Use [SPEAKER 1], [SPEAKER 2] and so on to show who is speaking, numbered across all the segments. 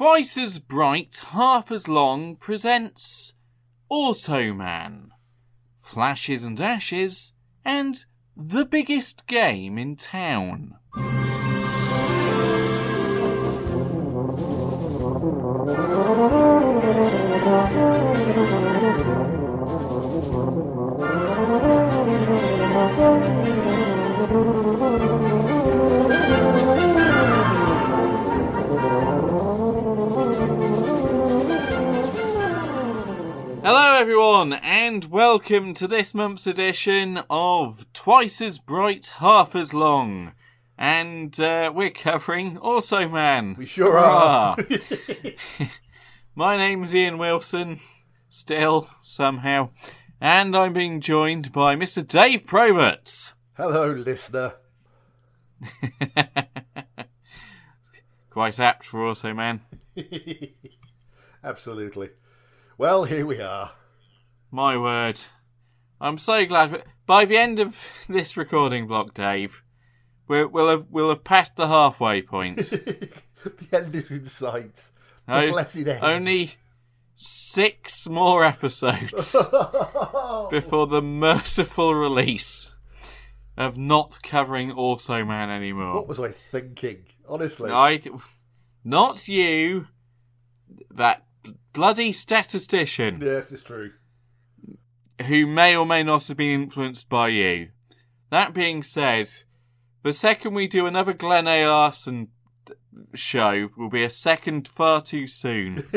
[SPEAKER 1] Twice as bright, half as long presents Automan, Flashes and Ashes, and the biggest game in town. Hello, everyone, and welcome to this month's edition of Twice as Bright, Half as Long. And uh, we're covering Also Man.
[SPEAKER 2] We sure are.
[SPEAKER 1] My name's Ian Wilson, still, somehow. And I'm being joined by Mr. Dave Probert.
[SPEAKER 2] Hello, listener.
[SPEAKER 1] Quite apt for Also Man.
[SPEAKER 2] Absolutely. Well, here we are.
[SPEAKER 1] My word. I'm so glad. By the end of this recording block, Dave, we'll, we'll have we'll have passed the halfway point.
[SPEAKER 2] the end is in sight. The
[SPEAKER 1] O-
[SPEAKER 2] blessed end.
[SPEAKER 1] Only six more episodes before the merciful release of not covering Also Man anymore.
[SPEAKER 2] What was I thinking? Honestly.
[SPEAKER 1] I d- not you, that bloody statistician
[SPEAKER 2] Yes, it's true.
[SPEAKER 1] who may or may not have been influenced by you. That being said, the second we do another Glen A. Larson show will be a second far too soon.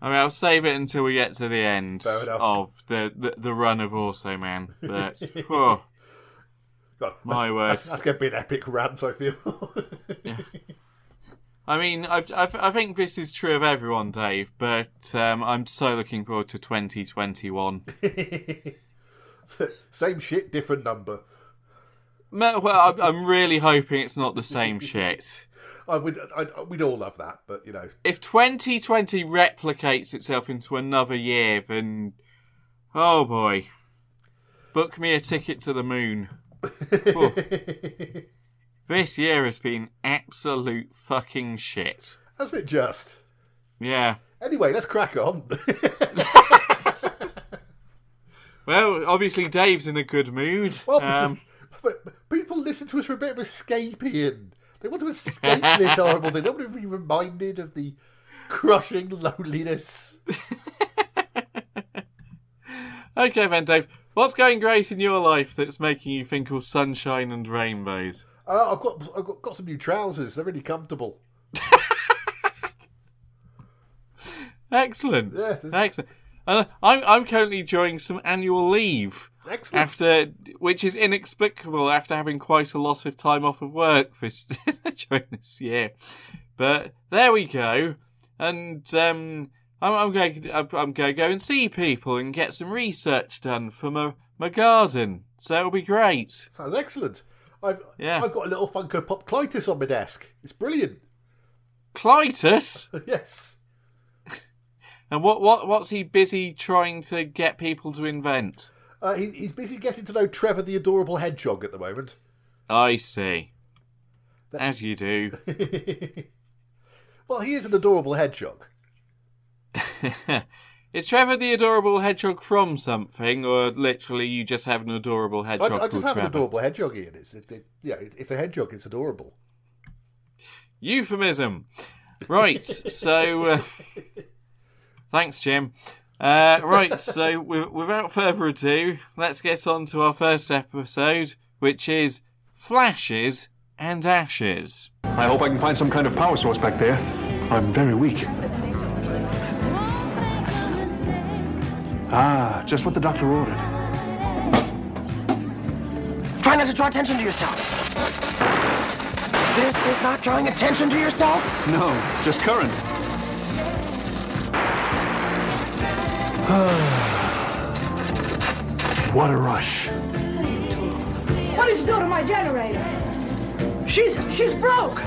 [SPEAKER 1] I mean, I'll save it until we get to the end of the, the, the run of Also Man. But, oh,
[SPEAKER 2] God,
[SPEAKER 1] My
[SPEAKER 2] that's,
[SPEAKER 1] word.
[SPEAKER 2] That's, that's going to be an epic rant, I feel.
[SPEAKER 1] I mean, I've, I've, I think this is true of everyone, Dave, but um, I'm so looking forward to 2021.
[SPEAKER 2] Same shit, different number.
[SPEAKER 1] Well, I'm- really hoping it's not the same shit.
[SPEAKER 2] I would, I, we'd all love that, but you know,
[SPEAKER 1] If 2020 replicates itself into another year, then oh boy, book me a ticket to the moon. Oh. This year has been absolute fucking shit.
[SPEAKER 2] hasn't it just?
[SPEAKER 1] Yeah.
[SPEAKER 2] Anyway, let's crack on.
[SPEAKER 1] Well, obviously Dave's in a good mood.
[SPEAKER 2] well,
[SPEAKER 1] Um,
[SPEAKER 2] but people listen to us for a bit of escape, Ian. They want to escape this horrible thing. They want to be reminded of the crushing loneliness.
[SPEAKER 1] okay then, Dave. What's going great in your life that's making you think of sunshine and rainbows?
[SPEAKER 2] Uh, I've got, I've got, got some new trousers. They're really comfortable.
[SPEAKER 1] Excellent.
[SPEAKER 2] Yeah.
[SPEAKER 1] Excellent. Uh, I'm I'm currently enjoying some annual leave
[SPEAKER 2] Excellent.
[SPEAKER 1] after, which is inexplicable after having quite a lot of time off of work this during this year. But there we go, and um, I'm, I'm going I'm going to go and see people and get some research done for my my garden. So it'll be great.
[SPEAKER 2] Sounds excellent. I've,
[SPEAKER 1] Yeah.
[SPEAKER 2] I've got a little Funko Pop Clitus on my desk. It's brilliant.
[SPEAKER 1] Clitus.
[SPEAKER 2] yes.
[SPEAKER 1] And what what what's he busy trying to get people to invent?
[SPEAKER 2] Uh, he, he's busy getting to know Trevor the adorable hedgehog at the moment.
[SPEAKER 1] I see. As you do.
[SPEAKER 2] well, he is an adorable hedgehog.
[SPEAKER 1] Is Trevor the adorable hedgehog from something, or literally you just have an adorable hedgehog
[SPEAKER 2] I
[SPEAKER 1] called
[SPEAKER 2] just have an adorable hedgehog, Ian. It's, it, it, yeah, it, it's a hedgehog. It's adorable.
[SPEAKER 1] Euphemism. Right. so, uh, thanks, Jim. Uh, right. So, wi- without further ado, let's get on to our first episode, which is flashes and ashes.
[SPEAKER 3] I hope I can find some kind of power source back there. I'm very weak. Ah, just what the doctor ordered.
[SPEAKER 4] Try not to draw attention to yourself. This is not drawing attention to yourself?
[SPEAKER 3] No, just current. what a rush.
[SPEAKER 5] What did you do to my generator? She's she's broke.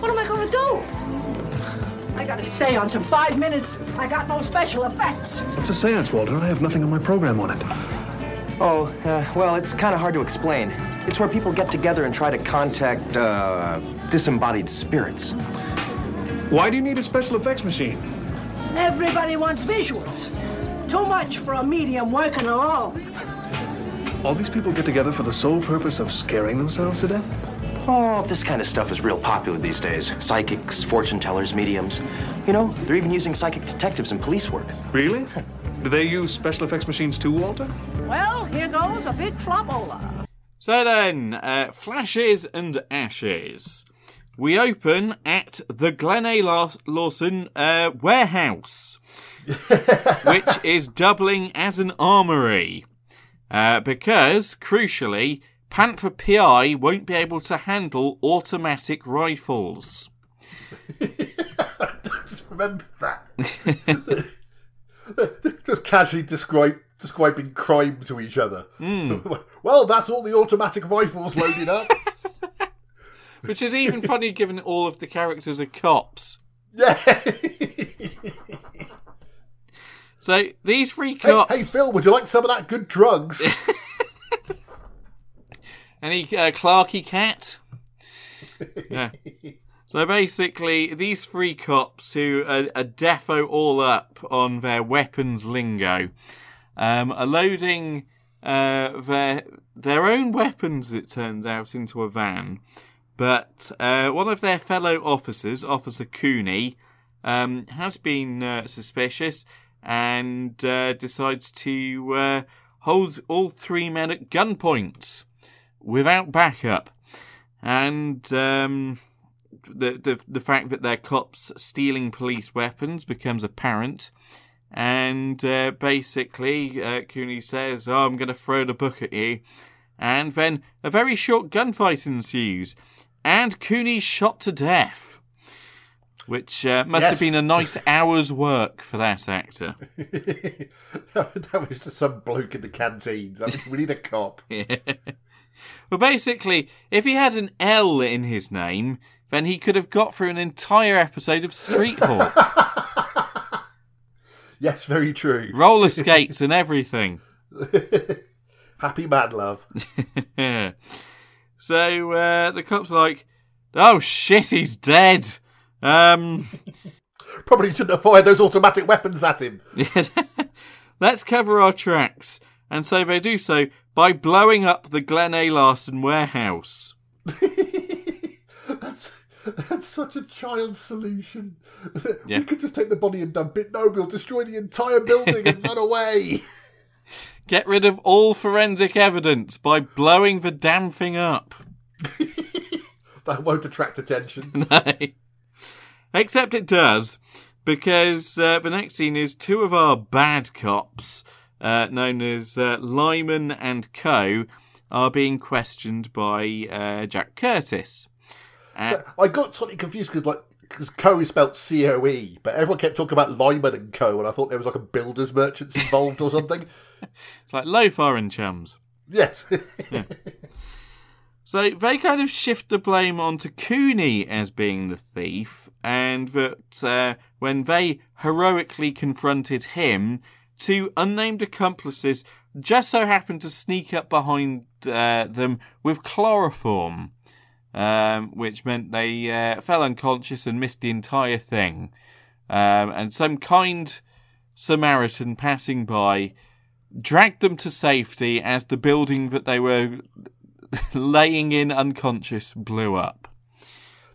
[SPEAKER 5] What am I gonna do? I got a seance in five minutes. I got no special effects.
[SPEAKER 3] What's a seance, Walter? I have nothing on my program on it.
[SPEAKER 4] Oh, uh, well, it's kind of hard to explain. It's where people get together and try to contact uh, disembodied spirits.
[SPEAKER 3] Why do you need a special effects machine?
[SPEAKER 5] Everybody wants visuals. Too much for a medium working alone.
[SPEAKER 3] All these people get together for the sole purpose of scaring themselves to death?
[SPEAKER 4] Oh, this kind of stuff is real popular these days. Psychics, fortune tellers, mediums. You know, they're even using psychic detectives in police work.
[SPEAKER 3] Really? Do they use special effects machines too, Walter?
[SPEAKER 5] Well, here goes a big flopola.
[SPEAKER 1] So then, uh, flashes and ashes. We open at the Glen A. Larson uh, warehouse, which is doubling as an armory. Uh, because, crucially, Panther PI won't be able to handle automatic rifles.
[SPEAKER 2] Just remember that. Just casually describe, describing crime to each other. Hmm. well, that's all the automatic rifles loaded up.
[SPEAKER 1] Which is even funny given all of the characters are cops.
[SPEAKER 2] yeah.
[SPEAKER 1] So these three
[SPEAKER 2] hey,
[SPEAKER 1] cops.
[SPEAKER 2] hey, Phil, would you like some of that good drugs?
[SPEAKER 1] Any uh, Clarky cat? yeah. So basically, these three cops who are, are defo all up on their weapons lingo um, are loading uh, their their own weapons. It turns out into a van, but uh, one of their fellow officers, Officer Cooney, um, has been uh, suspicious and uh, decides to uh, hold all three men at gunpoint without backup. And um, the, the the fact that they're cops stealing police weapons becomes apparent. And uh, basically, uh, Cooney says, "Oh, I'm going to throw the book at you," and then a very short gunfight ensues, and Cooney's shot to death. Which uh, must have been a nice hour's work for that actor.
[SPEAKER 2] that was just some bloke in the canteen. Like, we need a cop.
[SPEAKER 1] Well, basically, if he had an L in his name, then he could have got through an entire episode of Street Hawk.
[SPEAKER 2] Yes, very true.
[SPEAKER 1] Roller skates and everything.
[SPEAKER 2] Happy mad love.
[SPEAKER 1] so uh, the cops are like, oh shit, he's dead. Um,
[SPEAKER 2] Probably shouldn't have fired those automatic weapons at him.
[SPEAKER 1] let's cover our tracks. And so they do so by blowing up the Glen A. Larson warehouse.
[SPEAKER 2] That's that's such a child's solution.
[SPEAKER 1] Yeah.
[SPEAKER 2] We could just take the body and dump it. No, we'll destroy the entire building and run away.
[SPEAKER 1] Get rid of all forensic evidence by blowing the damn thing up.
[SPEAKER 2] That won't attract attention.
[SPEAKER 1] No. Except it does, because uh, the next scene is two of our bad cops, uh, known as uh, Lyman and Co., are being questioned by uh, Jack Curtis. Uh,
[SPEAKER 2] I got slightly confused because like because Co is spelled C O E, but everyone kept talking about Lyman and Co, and I thought there was like a builders merchants involved or something.
[SPEAKER 1] it's like Lofar and Chums.
[SPEAKER 2] Yes.
[SPEAKER 1] So they kind of shift the blame onto Cooney as being the thief, and that uh, when they heroically confronted him, two unnamed accomplices just so happened to sneak up behind uh, them with chloroform, um, which meant they uh, fell unconscious and missed the entire thing. Um, and some kind Samaritan passing by dragged them to safety as the building that they were laying in unconscious blew up.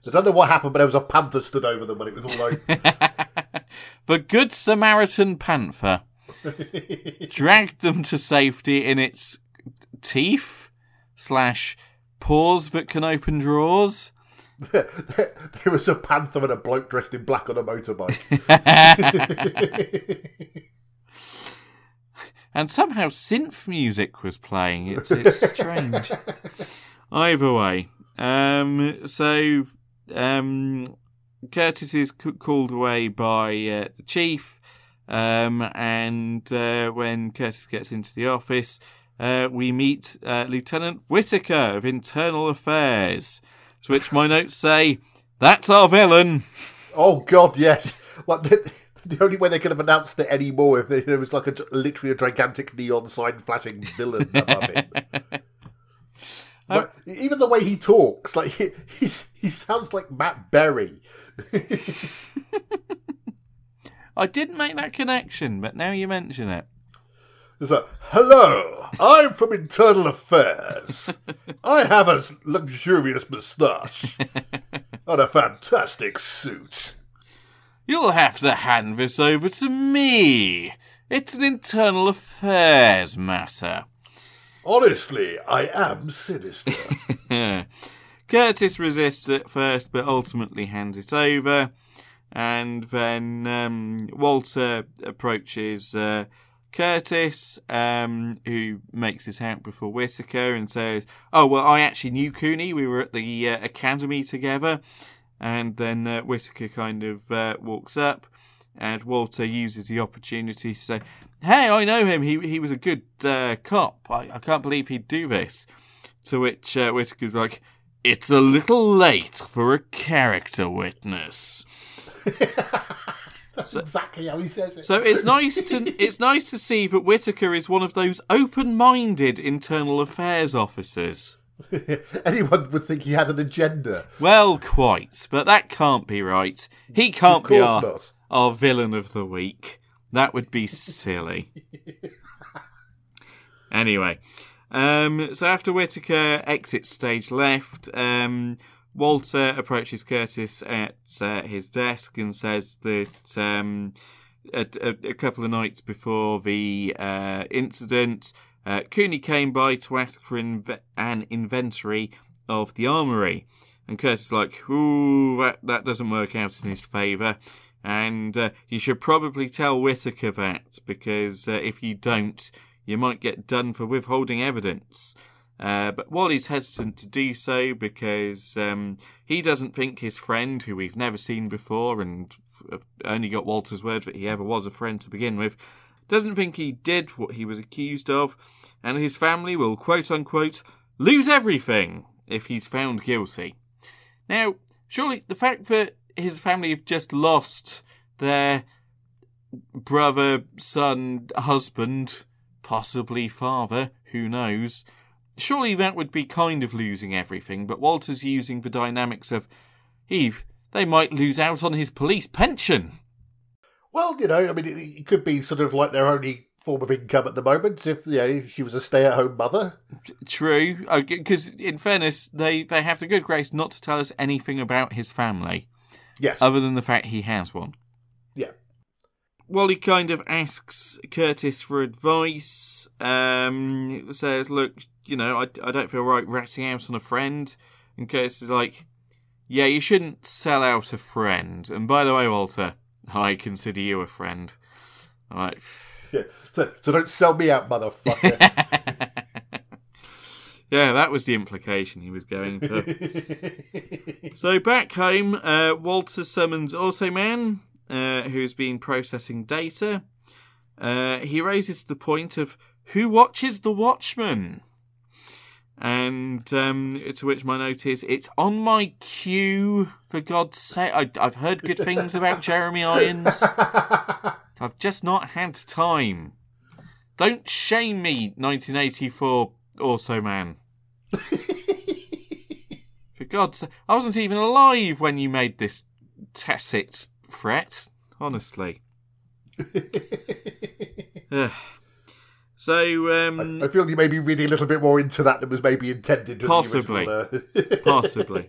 [SPEAKER 2] I don't know what happened, but there was a panther stood over them when it was all like,
[SPEAKER 1] The Good Samaritan Panther dragged them to safety in its teeth slash paws that can open drawers.
[SPEAKER 2] there was a panther and a bloke dressed in black on a motorbike.
[SPEAKER 1] and somehow synth music was playing. It's it's strange. Either way, um, so um, Curtis is c- called away by uh, the chief, um, and uh, when Curtis gets into the office, uh, we meet uh, Lieutenant Whitaker of Internal Affairs. To which my notes say, "That's our villain."
[SPEAKER 2] Oh God, yes. Like the, the only way they could have announced it anymore if there was like a literally a gigantic neon sign flashing villain above. Like, even the way he talks, like he, he he sounds like Matt Berry.
[SPEAKER 1] I didn't make that connection, but now you mention it.
[SPEAKER 2] It's like, hello, I'm from Internal Affairs. I have a luxurious moustache and a fantastic suit.
[SPEAKER 1] You'll have to hand this over to me. It's an internal affairs matter.
[SPEAKER 2] Honestly, I am sinister.
[SPEAKER 1] Curtis resists at first, but ultimately hands it over. And then um, Walter approaches uh, Curtis, um, who makes it out before Whitaker and says, Oh, well, I actually knew Cooney. We were at the uh, academy together. And then uh, Whitaker kind of uh, walks up, and Walter uses the opportunity to say, Hey, I know him. He, he was a good uh, cop. I, I can't believe he'd do this. To which uh, Whitaker's like, It's a little late for a character witness.
[SPEAKER 2] That's exactly how he says it.
[SPEAKER 1] So it's nice to it's nice to see that Whitaker is one of those open-minded internal affairs officers.
[SPEAKER 2] Anyone would think he had an agenda.
[SPEAKER 1] Well, quite, but that can't be right. He can't be our,
[SPEAKER 2] not.
[SPEAKER 1] our villain of the week. That would be silly. anyway, um, so after Whitaker exits stage left, um, Walter approaches Curtis at uh, his desk and says that um, a, a, a couple of nights before the uh, incident, uh, Cooney came by to ask for an inventory of the armory. And Curtis is like, ooh, that, that doesn't work out in his favour. And uh, you should probably tell Whitaker that, because uh, if you don't, you might get done for withholding evidence. Uh, but Wally's hesitant to do so because um, he doesn't think his friend, who we've never seen before and uh, only got Walter's word that he ever was a friend to begin with, doesn't think he did what he was accused of, and his family will quote unquote lose everything if he's found guilty. Now, surely the fact that his family have just lost their brother, son, husband, possibly father, who knows, surely that would be kind of losing everything, but Walter's using the dynamics of, he, they might lose out on his police pension.
[SPEAKER 2] Well, you know, I mean, it, it could be sort of like their only form of income at the moment. If you know, if she was a stay-at-home mother,
[SPEAKER 1] True, because in fairness, they, they have the good grace not to tell us anything about his family,
[SPEAKER 2] yes,
[SPEAKER 1] other than the fact he has one.
[SPEAKER 2] yeah.
[SPEAKER 1] Wally kind of asks Curtis for advice. Um, says, "Look, you know, I, I don't feel right ratting out on a friend." And Curtis is like, "Yeah, you shouldn't sell out a friend." And by the way, Walter, I consider you a friend. I'm like,
[SPEAKER 2] yeah. So, so don't sell me out, motherfucker.
[SPEAKER 1] yeah, that was the implication he was going for. So back home, uh, Walter summons Automan, uh, who's been processing data. Uh, he raises the point of who watches the Watchman, and um, to which my note is, "It's on my queue. For God's sake, I, I've heard good things about Jeremy Irons. I've just not had time. Don't shame me, 1984 Also Man. For God's sake, I wasn't even alive when you made this tacit threat, honestly. So, um,
[SPEAKER 2] I feel you may be reading a little bit more into that than was maybe intended.
[SPEAKER 1] Possibly.
[SPEAKER 2] original, uh,
[SPEAKER 1] possibly.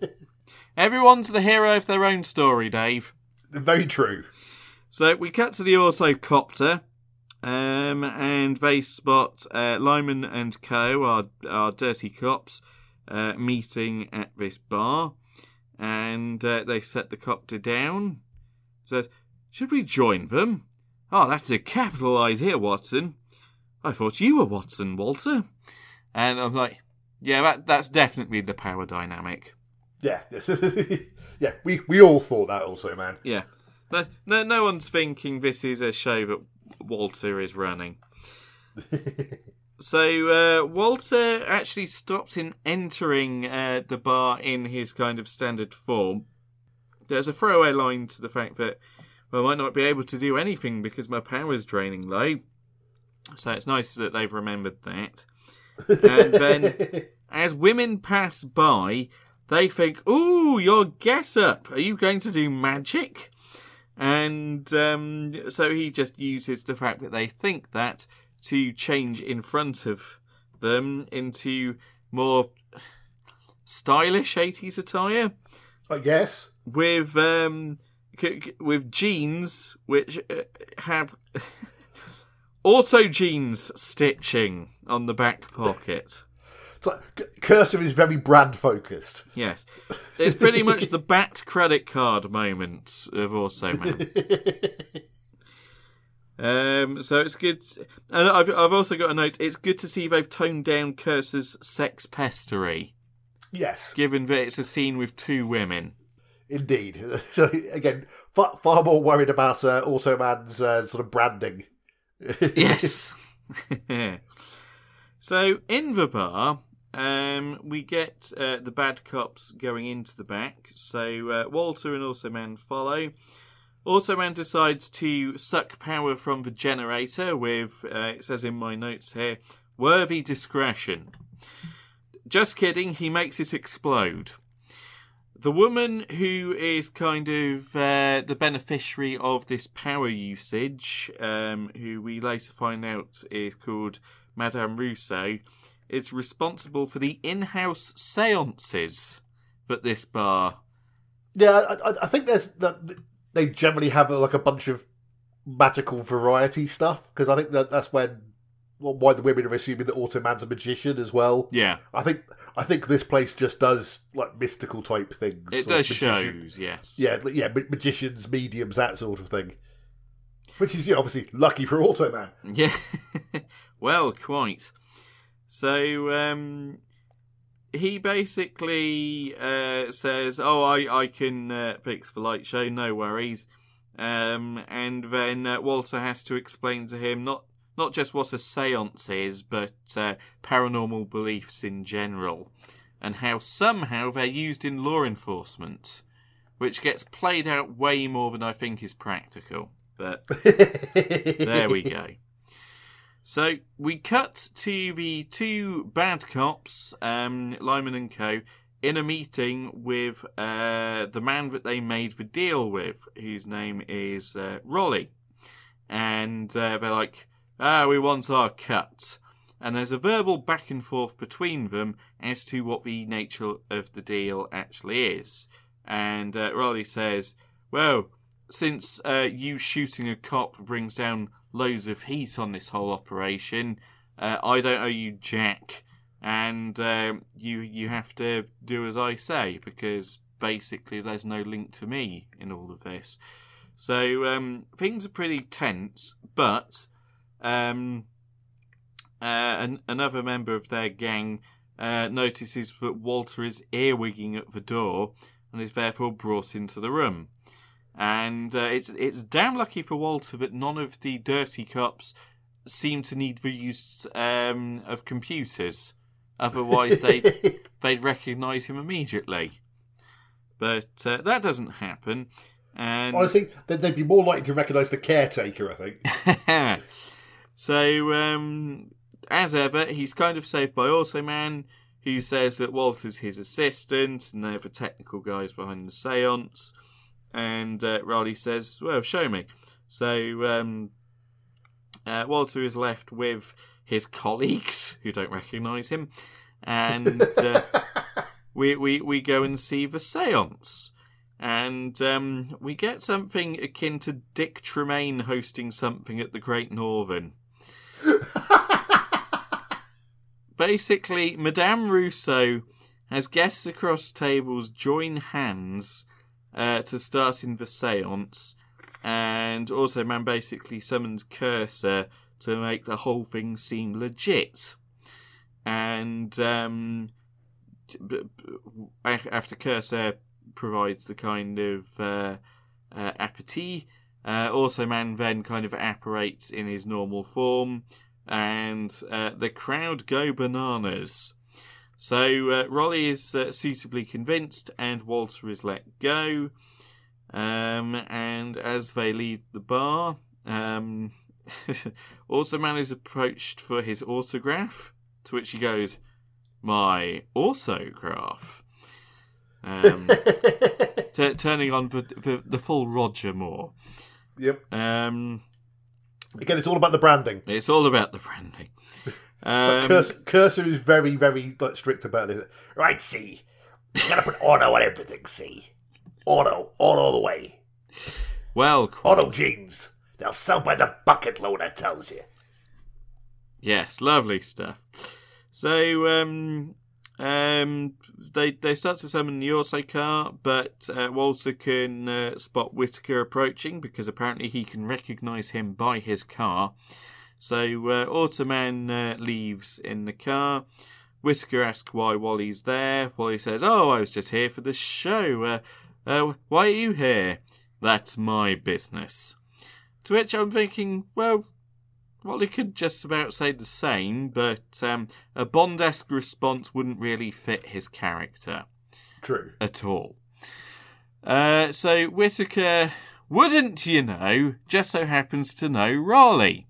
[SPEAKER 1] Everyone's the hero of their own story, Dave.
[SPEAKER 2] Very true.
[SPEAKER 1] So we cut to the autocopter, um, and they spot uh, Lyman and Co. our our dirty cops uh, meeting at this bar, and uh, they set the copter down. Says, "Should we join them?" Oh, that's a capital idea, Watson. I thought you were Watson, Walter. And I'm like, yeah, that that's definitely the power dynamic.
[SPEAKER 2] Yeah, yeah. We we all thought that also, man.
[SPEAKER 1] Yeah. No, no, no one's thinking this is a show that Walter is running. so uh, Walter actually stops in entering uh, the bar in his kind of standard form. There's a throwaway line to the fact that well, I might not be able to do anything because my power's draining low. So it's nice that they've remembered that. And then, as women pass by, they think, "Ooh, your get up! Are you going to do magic?" And um, so he just uses the fact that they think that to change in front of them into more stylish 80s attire
[SPEAKER 2] I guess.
[SPEAKER 1] with um c- c- with jeans which uh, have auto jeans stitching on the back pocket.
[SPEAKER 2] Like, C- Cursor is very brand focused.
[SPEAKER 1] Yes, it's pretty much the bat credit card moment of Also Man. Um, so it's good, and I've I've also got a note. It's good to see they've toned down Cursor's sex pestery,
[SPEAKER 2] Yes,
[SPEAKER 1] given that it's a scene with two women.
[SPEAKER 2] indeed. So, Again, far, far more worried about uh, Automan's uh, sort of branding.
[SPEAKER 1] Yes. so in the bar, um, we get uh, the bad cops going into the back. So uh, Walter and Also Man follow. Also Man decides to suck power from the generator with, uh, it says in my notes here, worthy discretion. Just kidding, he makes it explode. The woman who is kind of uh, the beneficiary of this power usage, um, who we later find out is called Madame Rousseau, is responsible for the in house seances at this bar.
[SPEAKER 2] Yeah, I, I- think there's that they generally have like a bunch of magical variety stuff because I think that that's when well, why the women are assuming that Automan's a magician as well.
[SPEAKER 1] Yeah,
[SPEAKER 2] I think I think this place just does like mystical type things.
[SPEAKER 1] it does shows, yes.
[SPEAKER 2] Yeah, yeah, magicians, mediums, that sort of thing. Which is yeah, obviously lucky for Automan.
[SPEAKER 1] Yeah. well, quite. So um, he basically uh, says, "Oh, I I can uh, fix the light show, no worries." Um, and then uh, Walter has to explain to him not not just what a séance is, but uh, paranormal beliefs in general, and how somehow they're used in law enforcement, which gets played out way more than I think is practical. But there we go. So we cut to the two bad cops, um, Lyman and Co., in a meeting with uh, the man that they made the deal with, whose name is uh, Rolly. And uh, they're like, ah, we want our cut. And there's a verbal back and forth between them as to what the nature of the deal actually is. And uh, Rolly says, well, since uh, you shooting a cop brings down loads of heat on this whole operation, uh, I don't owe you jack, and um, you you have to do as I say because basically there's no link to me in all of this. So um, things are pretty tense, but um, uh, an- another member of their gang uh, notices that Walter is earwigging at the door and is therefore brought into the room. And uh, it's it's damn lucky for Walter that none of the dirty cops seem to need the use um, of computers. Otherwise, they they'd recognise him immediately. But uh, that doesn't happen. And
[SPEAKER 2] Honestly, they'd they'd be more likely to recognise the caretaker. I think.
[SPEAKER 1] so, um, as ever, he's kind of saved by Also Man, who says that Walter's his assistant and they're the technical guys behind the seance. And uh, Riley says, Well, show me. So, um, uh, Walter is left with his colleagues who don't recognise him. And uh, we, we, we go and see the seance. And um, we get something akin to Dick Tremayne hosting something at the Great Northern. Basically, Madame Rousseau has guests across tables join hands uh, to start in the seance, and also man basically summons Cursor to make the whole thing seem legit. And um, after Cursor provides the kind of uh, uh, uh, also man then kind of apparates in his normal form, and uh, the crowd go bananas. So uh, Rolly is uh, suitably convinced, and Walter is let go. Um, and as they leave the bar, um, also man is approached for his autograph, to which he goes, "My autograph." um, t- turning on the, the the full Roger Moore.
[SPEAKER 2] Yep.
[SPEAKER 1] Um,
[SPEAKER 2] Again, it's all about the branding.
[SPEAKER 1] it's all about the branding. Um,
[SPEAKER 2] Cursor, Cursor is very, very like, strict about it. Right, see, you gotta put auto on everything. See, auto, auto all the way.
[SPEAKER 1] well,
[SPEAKER 2] Auto jeans. They'll sell by the bucket load. I tells you.
[SPEAKER 1] Yes, lovely stuff. So, um, um, they they start to summon the auto car, but uh, Walter can uh, spot Whitaker approaching because apparently he can recognise him by his car. So, uh, Automan uh, leaves in the car. Whitaker asks why Wally's there. Wally says, "Oh, I was just here for the show. Uh, uh, why are you here? That's my business." To which I'm thinking, well, Wally could just about say the same, but um, a Bond-esque response wouldn't really fit his character
[SPEAKER 2] True.
[SPEAKER 1] at all. Uh, so Whitaker, wouldn't you know, just so happens to know Raleigh.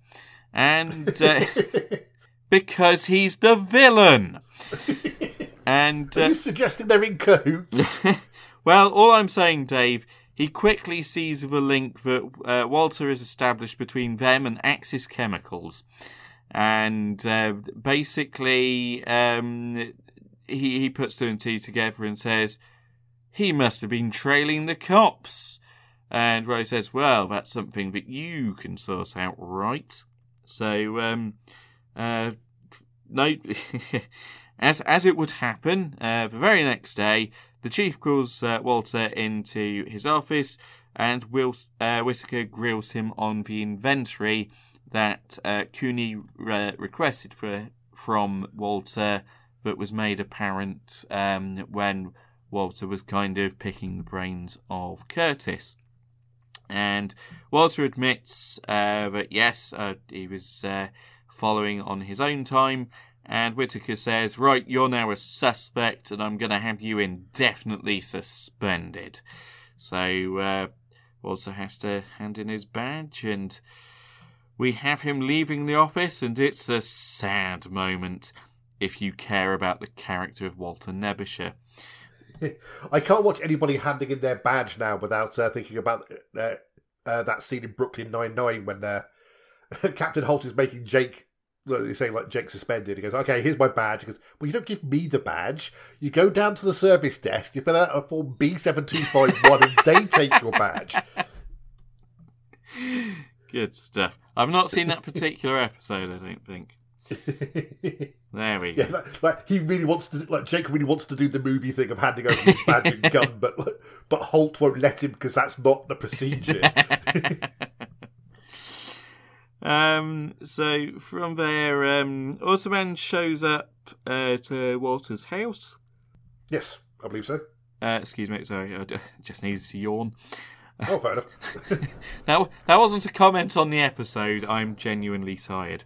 [SPEAKER 1] And uh, because he's the villain. And
[SPEAKER 2] Are
[SPEAKER 1] uh,
[SPEAKER 2] you suggesting they're in cahoots?
[SPEAKER 1] well, all I'm saying, Dave, he quickly sees the link that uh, Walter has established between them and Axis Chemicals. And uh, basically, um, he, he puts two and two together and says, he must have been trailing the cops. And Ray says, well, that's something that you can sort out, right? So, um, uh, no, as as it would happen, uh, the very next day, the chief calls uh, Walter into his office, and Will uh, Whitaker grills him on the inventory that uh, Cooney uh, requested for from Walter, that was made apparent um, when Walter was kind of picking the brains of Curtis. And Walter admits uh, that yes, uh, he was uh, following on his own time. And Whitaker says, Right, you're now a suspect, and I'm going to have you indefinitely suspended. So uh, Walter has to hand in his badge, and we have him leaving the office, and it's a sad moment if you care about the character of Walter Nebicher.
[SPEAKER 2] I can't watch anybody handing in their badge now without uh, thinking about uh, uh, that scene in Brooklyn Nine Nine when uh, Captain Holt is making Jake. He's say like Jake suspended. He goes, "Okay, here's my badge." He goes, "Well, you don't give me the badge. You go down to the service desk. You fill out a form B seven two five one, and they take your badge."
[SPEAKER 1] Good stuff. I've not seen that particular episode, I don't think. There we
[SPEAKER 2] Yeah,
[SPEAKER 1] go.
[SPEAKER 2] like, like he really wants to, like Jake really wants to do the movie thing of handing over his badge and gun, but but Holt won't let him because that's not the procedure.
[SPEAKER 1] Um, so from there, um, Automan shows up uh, to Walter's house.
[SPEAKER 2] yes, I believe so.
[SPEAKER 1] Uh, excuse me, sorry, I just needed to yawn.
[SPEAKER 2] Oh, fair enough.
[SPEAKER 1] That, that wasn't a comment on the episode. I'm genuinely tired.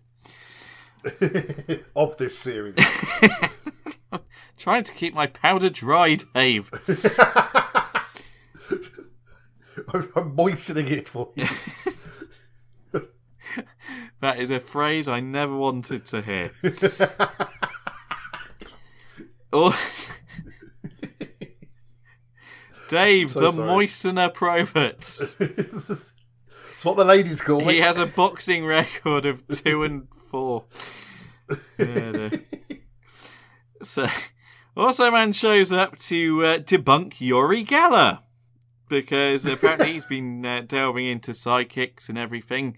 [SPEAKER 2] of this series.
[SPEAKER 1] Trying to keep my powder dry, Dave.
[SPEAKER 2] I'm, I'm moistening it for you.
[SPEAKER 1] That is a phrase I never wanted to hear. oh. Dave,
[SPEAKER 2] So
[SPEAKER 1] the
[SPEAKER 2] sorry.
[SPEAKER 1] moistener Probert.
[SPEAKER 2] It's what the ladies call
[SPEAKER 1] him.
[SPEAKER 2] He
[SPEAKER 1] has a boxing record of two and four. Yeah, no. so, also, man shows up to uh, debunk Uri Geller because apparently he's been uh, delving into psychics and everything,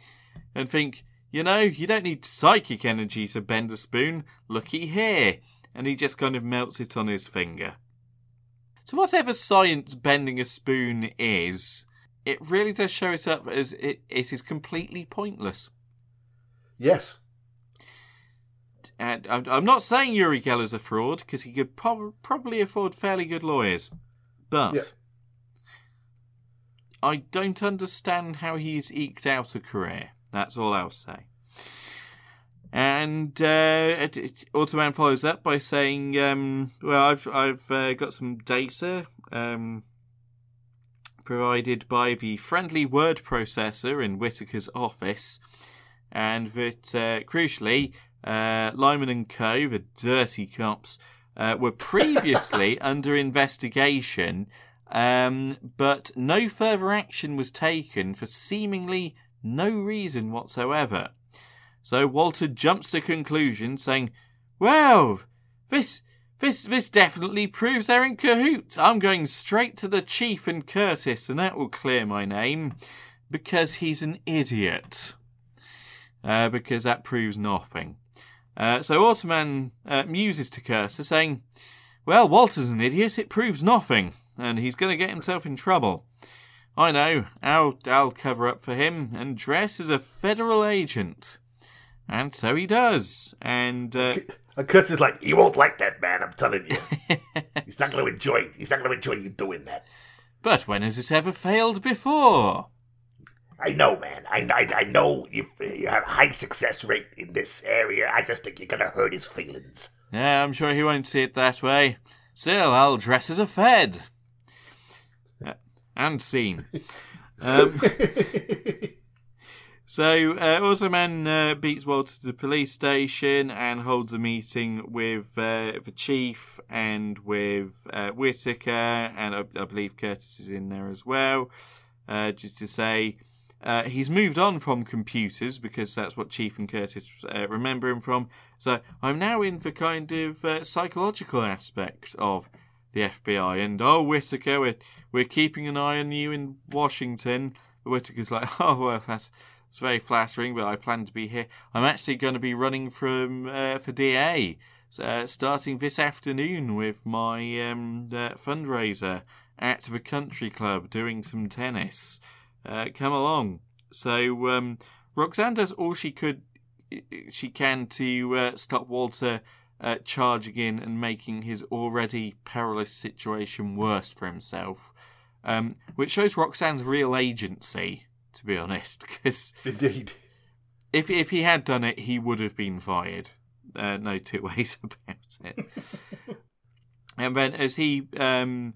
[SPEAKER 1] and think, you know, you don't need psychic energy to bend a spoon. Looky here, and he just kind of melts it on his finger. So, whatever science bending a spoon is, it really does show it up as it, it is completely pointless.
[SPEAKER 2] Yes.
[SPEAKER 1] And I'm, not saying Uri Geller's a fraud because he could prob- probably afford fairly good lawyers, but
[SPEAKER 2] Yeah.
[SPEAKER 1] I don't understand how he's eked out a career. That's all I'll say. And uh, Automan follows up by saying, um, "Well, I've I've uh, got some data um, provided by the friendly word processor in Whitaker's office, and that uh, crucially, uh, Lyman and Co, the dirty cops, uh, were previously under investigation, um, but no further action was taken for seemingly no reason whatsoever. So Walter jumps to conclusion, saying, "Well, this." This this definitely proves they're in cahoots. I'm going straight to the chief and Curtis, and that will clear my name, because he's an idiot. Uh, because that proves nothing. Uh, so Automan uh, muses to Cursor, saying, "Well, Walter's an idiot. It proves nothing, and he's going to get himself in trouble. I know. I'll I'll cover up for him and dress as a federal agent." And so he does. And uh,
[SPEAKER 2] And Kurtz is like, he won't like that, man. I'm telling you. he's not going to enjoy it. He's not going to enjoy you doing that.
[SPEAKER 1] but when has it ever failed before?
[SPEAKER 2] I know, man. I, I, I know you, you have a high success rate in this area. I just think you're going to hurt his feelings.
[SPEAKER 1] Yeah, I'm sure he won't see it that way. Still, I'll dress as a Fed. And scene. Um, so, uh, Automan uh, beats Walter to the police station and holds a meeting with uh, the chief and with uh, Whitaker, and I, I believe Curtis is in there as well, uh, just to say uh, he's moved on from computers because that's what Chief and Curtis uh, remember him from. So I'm now in the kind of uh, psychological aspect of the FBI. And oh, Whitaker, we're, we're keeping an eye on you in Washington. Whitaker's like, oh, well, that's, that's very flattering, but I plan to be here. I'm actually going to be running from uh, for DA. Uh, starting this afternoon with my um, uh, fundraiser at the country club doing some tennis uh, come along. So um, Roxanne does all she could, she can to uh, stop Walter uh, charging in and making his already perilous situation worse for himself, um, which shows Roxanne's real agency. To be honest, because
[SPEAKER 2] Indeed.
[SPEAKER 1] if if he had done it, he would have been fired. Uh, no two ways about it. and then, as he um,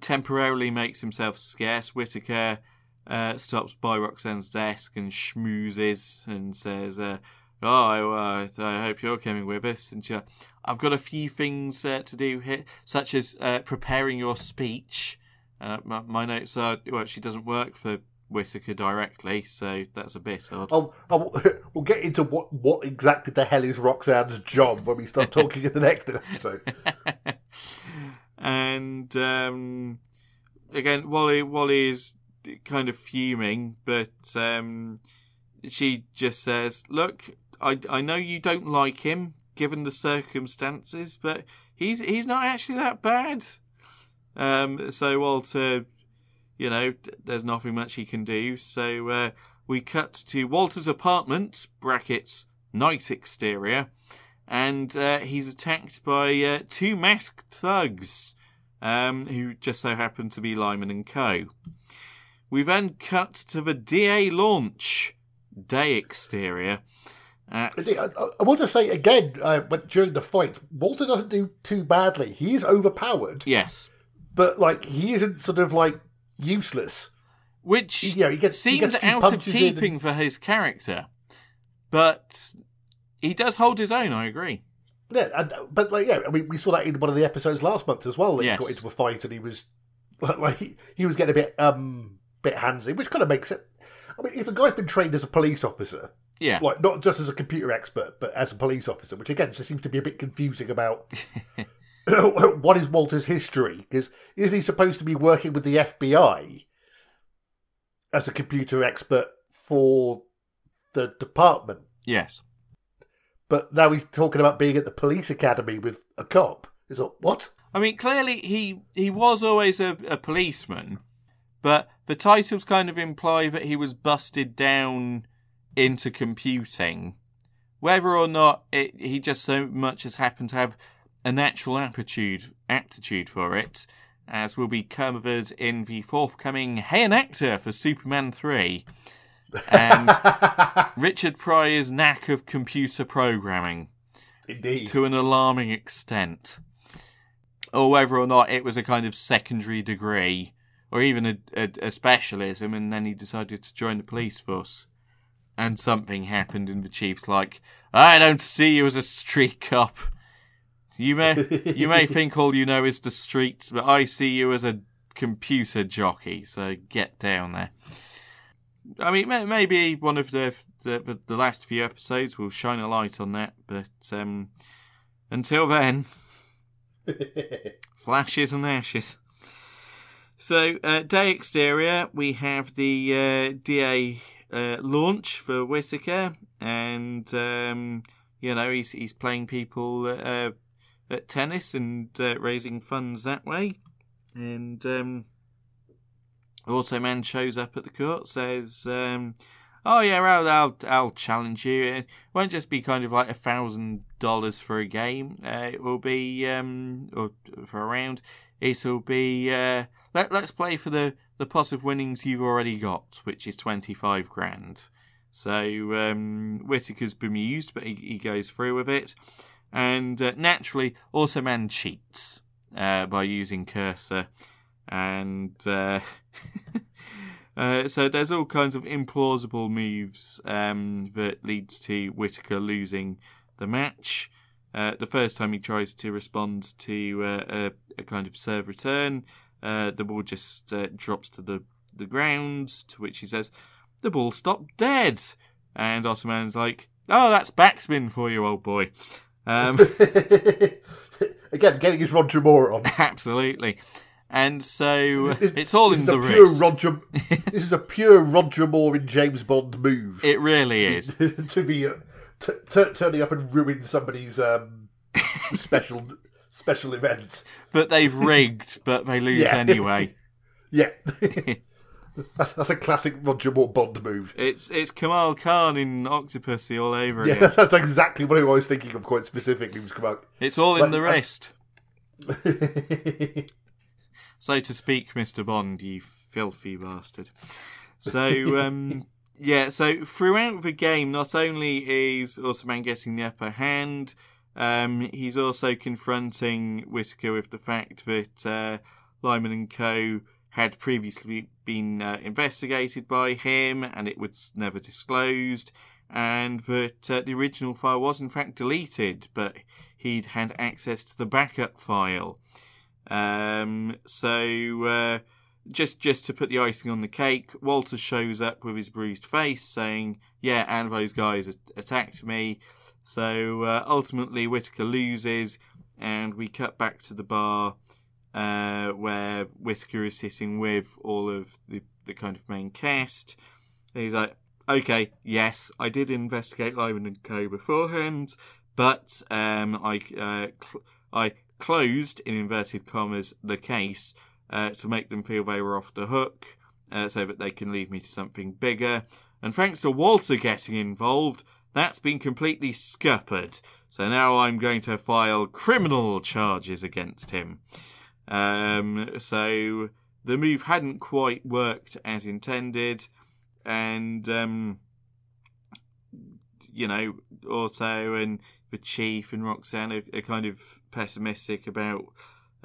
[SPEAKER 1] temporarily makes himself scarce, Whitaker uh, stops by Roxanne's desk and schmoozes and says, uh, "Oh, I, uh, I hope you're coming with us." And she, I've got a few things uh, to do here, such as uh, preparing your speech. Uh, my, my notes are well, she doesn't work for Whitaker directly, so that's a bit odd.
[SPEAKER 2] I'll, I'll, we'll get into what, what exactly the hell is Roxanne's job when we start talking in the next episode.
[SPEAKER 1] and um, again, Wally Wally is kind of fuming, but um, she just says, "Look, I I know you don't like him, given the circumstances, but he's he's not actually that bad." Um, so Walter, you know, there's nothing much he can do. So uh, we cut to Walter's apartment (brackets night exterior), and uh, he's attacked by uh, two masked thugs, um, who just so happen to be Lyman and Co. We then cut to the DA launch, day exterior. At,
[SPEAKER 2] I, want to say again, uh, but during the fight, Walter doesn't do too badly. He is overpowered,
[SPEAKER 1] yes,
[SPEAKER 2] but like he isn't sort of like useless.
[SPEAKER 1] which
[SPEAKER 2] He- yeah, he gets- he
[SPEAKER 1] seems
[SPEAKER 2] gets
[SPEAKER 1] out of
[SPEAKER 2] in and-
[SPEAKER 1] keeping for his character, but he does hold his own. I agree.
[SPEAKER 2] Yeah, and, but like yeah, I mean, we saw that in one of the episodes last month as well. That
[SPEAKER 1] Yes.
[SPEAKER 2] he got into a fight and he was like he, he was getting a bit um bit handsy, which kind of makes it. I mean, if the guy's been trained as a police officer,
[SPEAKER 1] Yeah,
[SPEAKER 2] like not just as a computer expert, but as a police officer, which again just seems to be a bit confusing about what is Walter's history? Because isn't he supposed to be working with the FBI as a computer expert for the department?
[SPEAKER 1] yes.
[SPEAKER 2] But now he's talking about being at the police academy with a cop. Is like, what?
[SPEAKER 1] I mean, clearly he he was always a, a policeman, but the titles kind of imply that he was busted down into computing. Whether or not it, he just so much as happened to have a natural aptitude aptitude for it, as will be covered in the forthcoming Hey an Actor for Superman 3, and Richard Pryor's knack of computer programming
[SPEAKER 2] Indeed.
[SPEAKER 1] to an alarming extent. Or whether or not it was a kind of secondary degree, or even a, a, a specialism, and then he decided to join the police force. And something happened, and the chief's like, I don't see you as a street cop. You may you may think all you know is the streets, but I see you as a computer jockey. So get down there. I mean, may- maybe one of the the, the last few episodes will shine a light on that, but um, until then, flashes and ashes. So, uh, day exterior, we have the uh, DA uh, launch for Whitaker, and um, you know he's he's playing people uh, at tennis and uh, raising funds that way, and um, Automan shows up at the court, says. Um, Oh yeah, I'll, I'll I'll challenge you. It won't just be kind of like a thousand dollars for a game. Uh, it will be um or for a round. It'll be uh let let's play for the the pot of winnings you've already got, which is twenty five grand. So um, Whitaker's bemused, but he, he goes through with it, and uh, naturally, Automan cheats uh, by using cursor, and. Uh, Uh, so there's all kinds of implausible moves um, that leads to Whitaker losing the match. Uh, the first time he tries to respond to uh, a, a, kind of serve return, uh, the ball just uh, drops to the, the ground, to which he says, The ball stopped dead. And Automan's like, Oh, that's backspin for you, old boy. Um,
[SPEAKER 2] Again, getting his Roger Moore on.
[SPEAKER 1] absolutely. And so
[SPEAKER 2] This-
[SPEAKER 1] it's all in the
[SPEAKER 2] pure
[SPEAKER 1] wrist.
[SPEAKER 2] Roger. this is a pure Roger Moore in James Bond move.
[SPEAKER 1] It really is.
[SPEAKER 2] to be uh, t- t- turning up and ruin somebody's um, special special event.
[SPEAKER 1] that they've rigged, but they lose
[SPEAKER 2] Yeah.
[SPEAKER 1] anyway.
[SPEAKER 2] Yeah, that's, that's a classic Roger Moore Bond move.
[SPEAKER 1] It's it's Kamal Khan in Octopussy all over
[SPEAKER 2] Yeah,
[SPEAKER 1] again.
[SPEAKER 2] that's exactly what I was thinking of quite specifically. Was out.
[SPEAKER 1] It's all in
[SPEAKER 2] Like,
[SPEAKER 1] the
[SPEAKER 2] I-
[SPEAKER 1] wrist, so to speak, Mister Bond, you filthy bastard. So um, yeah, so throughout the game, not only is Automan getting the upper hand, um, he's also confronting Whitaker with the fact that uh, Lyman and Co. had previously been uh, investigated by him, and it was never disclosed, and that uh, the original file was in fact deleted, but he'd had access to the backup file. Um, so uh, just just to put the icing on the cake, Walter shows up with his bruised face, saying, "Yeah, and those guys attacked me." So uh, ultimately, Whitaker loses, and we cut back to the bar uh, where Whitaker is sitting with all of the, the kind of main cast. He's like, "Okay, yes, I did investigate Lyman and Co beforehand, but um, I uh, cl- I closed in inverted commas the case." uh, to make them feel they were off the hook uh, so that they can lead me to something bigger. And thanks to Walter getting involved, that's been completely scuppered. So now I'm going to file criminal charges against him. Um, so the move hadn't quite worked as intended, and um, you know, Otto and the chief and Roxanne are, are kind of pessimistic about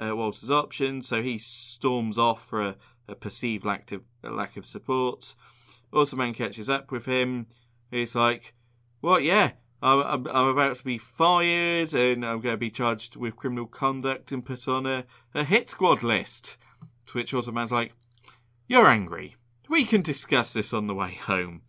[SPEAKER 1] uh, Walter's options, so he storms off for a, a perceived lack of a lack of support. Automan catches up with him. He's like, "What? Yeah, I'm, I'm, I'm about to be fired, and I'm going to be charged with criminal conduct and put on a, a hit squad list." To which Automan's like, "You're angry. We can discuss this on the way home."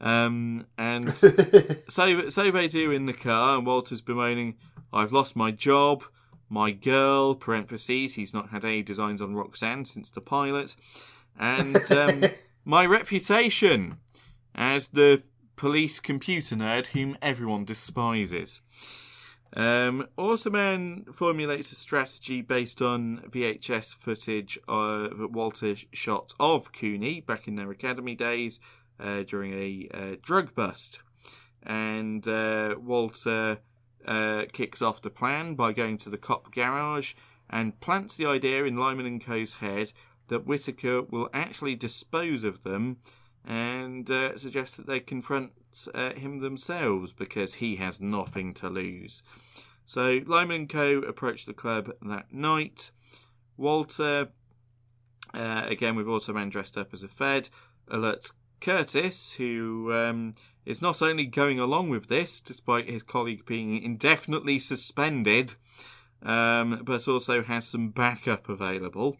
[SPEAKER 1] Um, and so so they do in the car, and Walter's bemoaning, "I've lost my job, my girl." Parentheses. He's not had any designs on Roxanne since the pilot, and um, my reputation as the police computer nerd whom everyone despises. Um, Automan formulates a strategy based on VHS footage uh, that Walter shot of Cooney back in their academy days uh, during a uh, drug bust. And uh, Walter uh, kicks off the plan by going to the cop garage and plants the idea in Lyman and Co.'s head that Whitaker will actually dispose of them and uh, suggests that they confront uh, him themselves because he has nothing to lose. So Lyman and Co. approach the club that night. Walter, uh, again with Automan dressed up as a Fed, alerts Curtis, who um, is not only going along with this, despite his colleague being indefinitely suspended, um, but also has some backup available.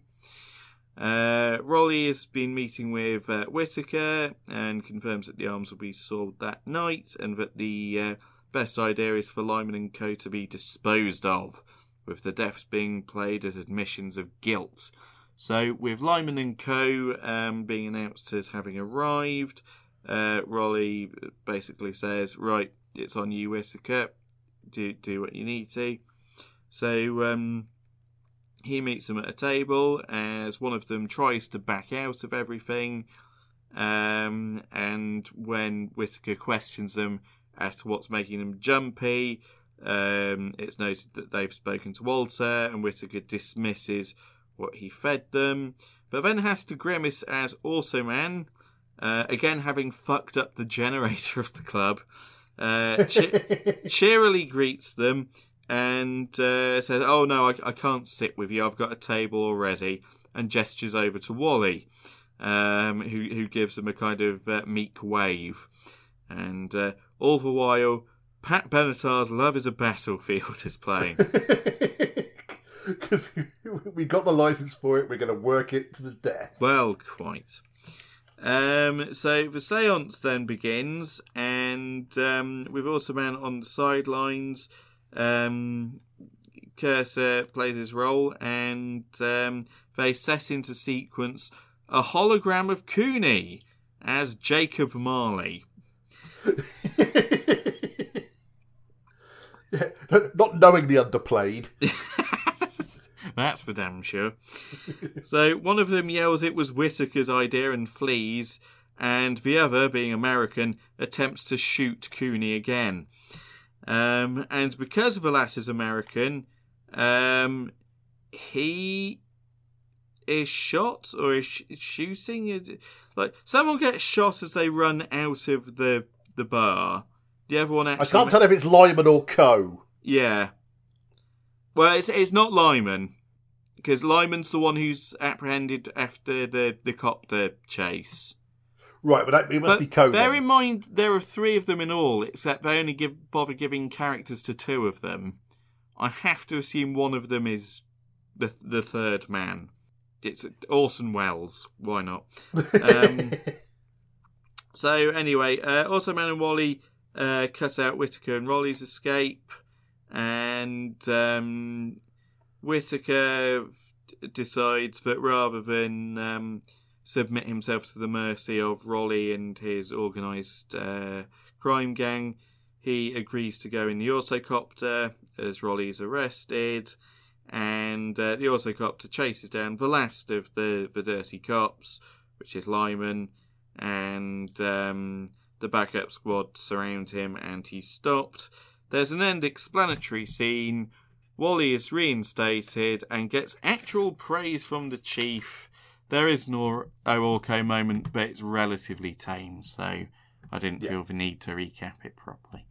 [SPEAKER 1] Uh, Rolly has been meeting with uh, Whitaker and confirms that the arms will be sold that night and that the uh, best idea is for Lyman and Co. to be disposed of, with the deaths being played as admissions of guilt. So, with Lyman and Co. Um, being announced as having arrived, uh, Rolly basically says, "Right, it's on you, Whitaker. Do do what you need to." So um, he meets them at a table as one of them tries to back out of everything. Um, and when Whitaker questions them as to what's making them jumpy, um, it's noted that they've spoken to Walter, and Whitaker dismisses what he fed them, but then has to grimace as Automan, uh, again having fucked up the generator of the club. Uh, che- cheerily greets them and uh, says, "Oh no, I, I can't sit with you. I've got a table already," and gestures over to Wally, um, who who gives him a kind of uh, meek wave, and uh, all the while, Pat Benatar's "Love Is a Battlefield" is playing.
[SPEAKER 2] Because we got the license for it, we're going to work it to the death.
[SPEAKER 1] Well, quite. Um, so the seance then begins, and um, with Automan on the sidelines, um, Cursor plays his role, and um, they set into sequence a hologram of Cooney as Jacob Marley.
[SPEAKER 2] Yeah, not knowingly underplayed.
[SPEAKER 1] That's for damn sure. so one of them yells it was Whitaker's idea and flees, and the other, being American, attempts to shoot Cooney again. Um, and because the is American, um, he is shot or is sh- shooting. Is- Like someone gets shot as they run out of the the bar. The other one
[SPEAKER 2] I can't tell if it's Lyman or Co.
[SPEAKER 1] Yeah. Well, it's it's not Lyman because Lyman's the one who's apprehended after the the copter chase.
[SPEAKER 2] Right, but that, it must
[SPEAKER 1] But
[SPEAKER 2] be Co.
[SPEAKER 1] bear
[SPEAKER 2] then.
[SPEAKER 1] in mind there are three of them in all, except they only give bother giving characters to two of them. I have to assume one of them is the the third man. It's Orson Welles. Why not? Um, so anyway, uh, Automan and Wally uh, cut out Whitaker and Rolly's escape, and um, Whitaker decides that rather than um, submit himself to the mercy of Rolly and his organised uh, crime gang, he agrees to go in the autocopter as Rolly is arrested, and uh, the autocopter chases down the last of the, the dirty cops, which is Lyman, and um, the backup squad surround him and he's stopped. There's an end explanatory scene. Wally is reinstated and gets actual praise from the chief. There is no Orko moment, but it's relatively tame, so I didn't feel the need to recap it properly.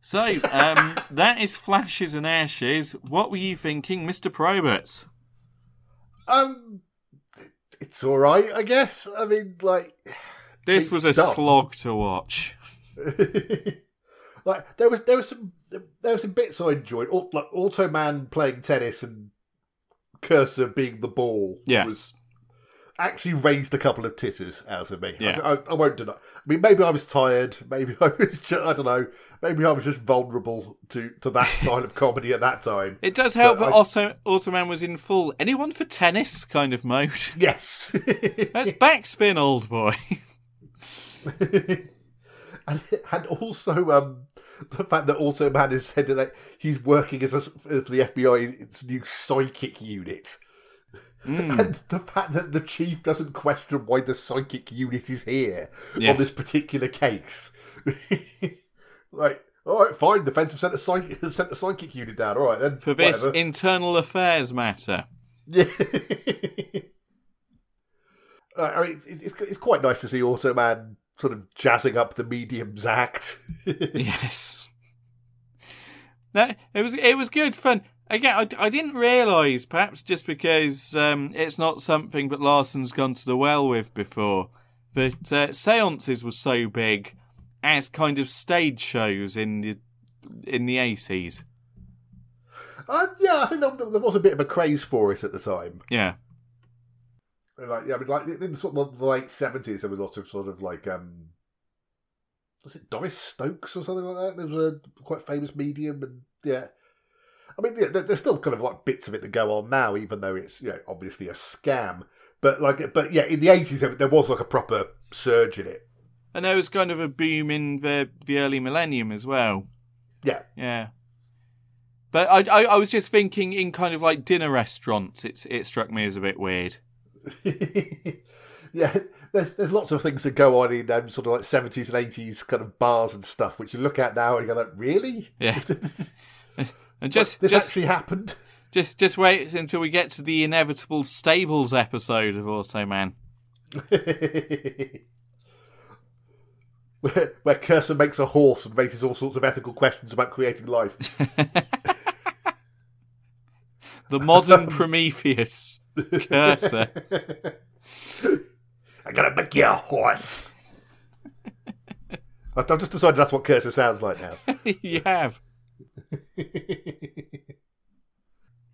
[SPEAKER 1] So, um, that is Flashes and Ashes. What were you thinking, Mr. Probert?
[SPEAKER 2] Um, it's all right, I guess. I mean, like,
[SPEAKER 1] This was a
[SPEAKER 2] dumb.
[SPEAKER 1] slog to watch.
[SPEAKER 2] like there was there was some there were some bits I enjoyed. like Automan playing tennis and Cursor being the ball.
[SPEAKER 1] Yes.
[SPEAKER 2] was actually raised a couple of titters out of me.
[SPEAKER 1] Yeah.
[SPEAKER 2] I, I, I won't deny. I mean, maybe I was tired. Maybe I was. Just, I don't know. Maybe I was just vulnerable to to that style of comedy at that time.
[SPEAKER 1] It does help
[SPEAKER 2] But
[SPEAKER 1] that
[SPEAKER 2] I-
[SPEAKER 1] Auto, Automan was in full anyone for tennis kind of mode.
[SPEAKER 2] Yes.
[SPEAKER 1] That's backspin, old boy.
[SPEAKER 2] and, and also um, the fact that Automan has said that he's working as, a, as the FBI its new psychic unit.
[SPEAKER 1] Hmm.
[SPEAKER 2] And the fact that the chief doesn't question why the psychic unit is here
[SPEAKER 1] Yes.
[SPEAKER 2] on this particular case. like, all right, fine, defense have sent a psychic, sent a psychic unit down. All right, then.
[SPEAKER 1] For this
[SPEAKER 2] whatever.
[SPEAKER 1] internal affairs matter.
[SPEAKER 2] Yeah. I mean, it's, it's, it's quite nice to see Automan sort of jazzing up the medium's act.
[SPEAKER 1] yes. That it was it was good fun. Again, I, I didn't realise, perhaps just because um, it's not something that Larson's gone to the well with before, that uh, seances were so big as kind of stage shows in the in the eighties.
[SPEAKER 2] Uh, yeah, I think there, there was a bit of a craze for it at the time.
[SPEAKER 1] Yeah.
[SPEAKER 2] Like, yeah, I mean, like in sort of the late seventies, there was a lot of sort of like, um, was it Doris Stokes or something like that? There was a quite famous medium, and yeah, I mean, yeah, there's still kind of like bits of it that go on now, even though it's you know obviously a scam. But like, but yeah, in the eighties, there there was like a proper surge in it.
[SPEAKER 1] And there was kind of a boom in the the early millennium as well.
[SPEAKER 2] Yeah,
[SPEAKER 1] Yeah. But I, I, I was just thinking in kind of like dinner restaurants, it's it struck me as a bit weird.
[SPEAKER 2] yeah. There's, there's lots of things that go on in um, sort of like seventies and eighties kind of bars and stuff, which you look at now and you go like, really?
[SPEAKER 1] Yeah. And just
[SPEAKER 2] this
[SPEAKER 1] just
[SPEAKER 2] actually happened.
[SPEAKER 1] just just wait until we get to the inevitable stables episode of Automan.
[SPEAKER 2] where, where Cursor makes a horse and raises all sorts of ethical questions about creating life.
[SPEAKER 1] The modern Prometheus cursor.
[SPEAKER 2] I'm gonna make you a horse. I've I've just decided that's what Cursor sounds like now.
[SPEAKER 1] you have.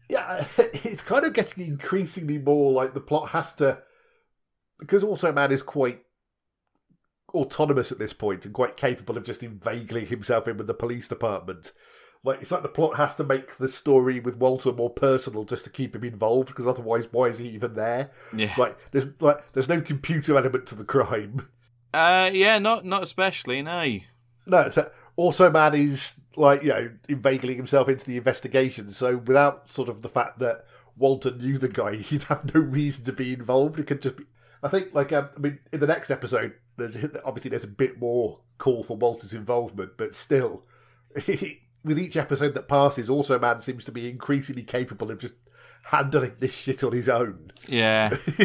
[SPEAKER 2] yeah, it's kind of getting increasingly more like the plot has to because Automan is quite autonomous at this point and quite capable of just inveigling himself in with the police department. Like it's like the plot has to make the story with Walter more personal just to keep him involved because otherwise, why is he even there?
[SPEAKER 1] Yeah.
[SPEAKER 2] Like there's like there's no computer element to the crime.
[SPEAKER 1] Uh, yeah, not not especially. No.
[SPEAKER 2] No, it's man is like you know inveigling himself into the investigation. So without sort of the fact that Walter knew the guy, he'd have no reason to be involved. It could just be. I think like um, I mean in the next episode, there's, obviously there's a bit more call for Walter's involvement, but still, with each episode that passes, Automan seems to be increasingly capable of just handling this shit on his own.
[SPEAKER 1] Yeah.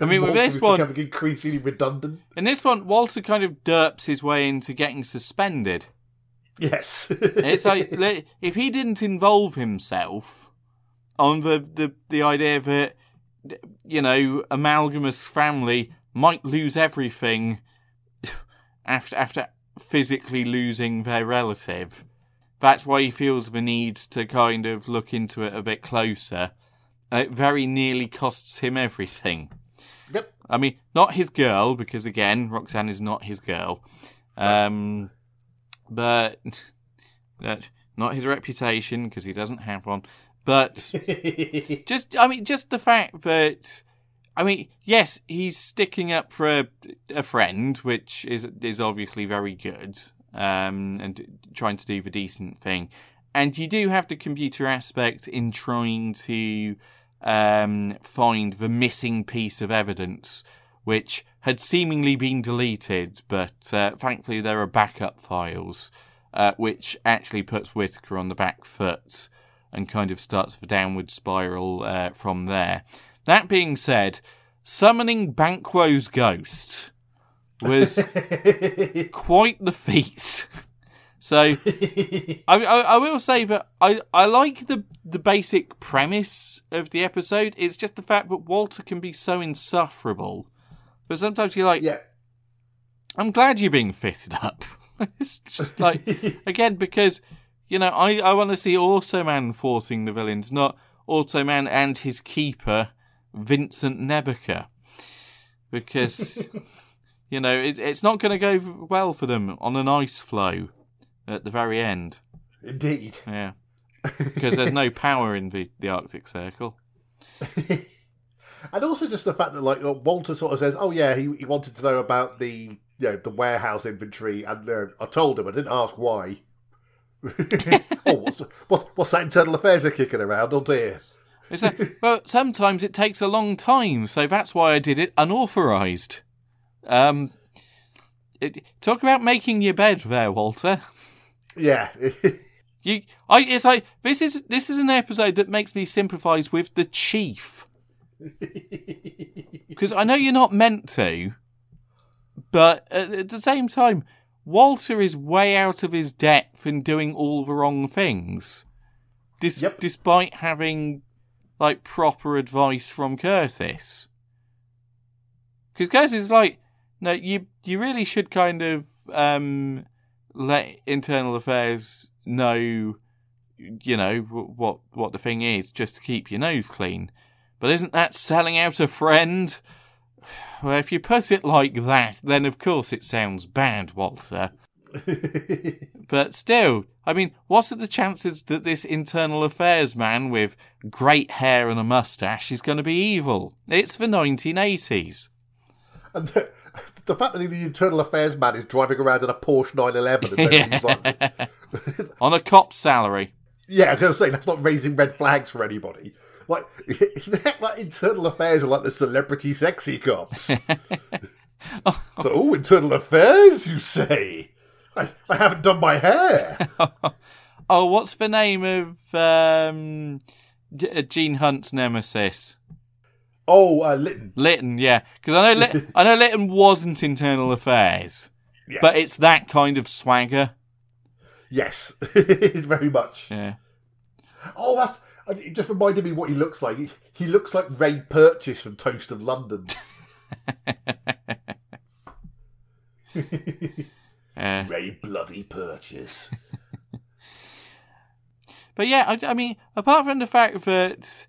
[SPEAKER 1] I mean, with this
[SPEAKER 2] is
[SPEAKER 1] one-
[SPEAKER 2] becoming increasingly redundant.
[SPEAKER 1] In this one, Walter kind of derps his way into getting suspended.
[SPEAKER 2] Yes,
[SPEAKER 1] It's like if he didn't involve himself on the, the, the idea that you know amalgamous family might lose everything after after physically losing their relative. That's why he feels the need to kind of look into it a bit closer. It very nearly costs him everything.
[SPEAKER 2] Yep.
[SPEAKER 1] I mean, not his girl, because again, Roxanne is not his girl. Um, but not his reputation, because he doesn't have one. But just, I mean, just the fact that, I mean, yes, he's sticking up for a, a friend, which is is obviously very good, um, and trying to do the decent thing. And you do have the computer aspect in trying to um, find the missing piece of evidence, which had seemingly been deleted, but uh, thankfully there are backup files, uh, which actually puts Whitaker on the back foot and kind of starts the downward spiral uh, from there. That being said, summoning Banquo's ghost was quite the feat. So I, I, I will say that I, I like the the basic premise of the episode. It's just the fact that Walter can be so insufferable. But sometimes you're like,
[SPEAKER 2] yeah.
[SPEAKER 1] I'm glad you're being fitted up. it's just like again because you know I I want to see Automan forcing the villains, not Automan and his keeper Vincent Nebuchadnezzar, because you know it, it's not going to go well for them on an ice floe at the very end.
[SPEAKER 2] Indeed.
[SPEAKER 1] Yeah, because there's no power in the the Arctic Circle.
[SPEAKER 2] And also just the fact that like Walter sort of says, "Oh yeah, he, he wanted to know about the you know the warehouse inventory," and uh, I told him I didn't ask why. oh, what's, what, what's that internal affairs are kicking around? Oh dear.
[SPEAKER 1] Well, sometimes it takes a long time, so that's why I did it unauthorized. Um, it, talk about making your bed there, Walter.
[SPEAKER 2] Yeah.
[SPEAKER 1] You, I, it's like this is this is an episode that makes me sympathise with the chief because I know you're not meant to, but at, the same time, Walter is way out of his depth in doing all the wrong things, dis-
[SPEAKER 2] Yep.
[SPEAKER 1] despite having like proper advice from Curtis. Because Curtis is like, no, you you really should kind of um, let internal affairs know you know, what what the thing is, just to keep your nose clean. But isn't that selling out a friend? Well, if you put it like that, then of course it sounds bad, Walter. But still, I mean, what are the chances that this internal affairs man with great hair and a mustache is going to be evil? It's the 1980s.
[SPEAKER 2] And the, the fact that the internal affairs man is driving around in a Porsche 911 and then like,
[SPEAKER 1] On a cop's salary.
[SPEAKER 2] yeah, I was going to say that's not raising red flags for anybody. Like, like internal affairs are like the celebrity sexy cops. so, oh, internal affairs, you say? I, I haven't done my hair.
[SPEAKER 1] Oh, what's the name of um, uh, Gene Hunt's nemesis?
[SPEAKER 2] Oh, uh, Litton.
[SPEAKER 1] Litton, yeah. Because I know Lit- I know Litton wasn't internal affairs,
[SPEAKER 2] Yeah.
[SPEAKER 1] but it's that kind of swagger.
[SPEAKER 2] Yes, very much.
[SPEAKER 1] Yeah.
[SPEAKER 2] Oh, that's. It just reminded me what he looks like. He, he looks like Ray Purchase from Toast of London.
[SPEAKER 1] Yeah.
[SPEAKER 2] Ray Bloody Purchase.
[SPEAKER 1] But yeah, I, I mean, apart from the fact that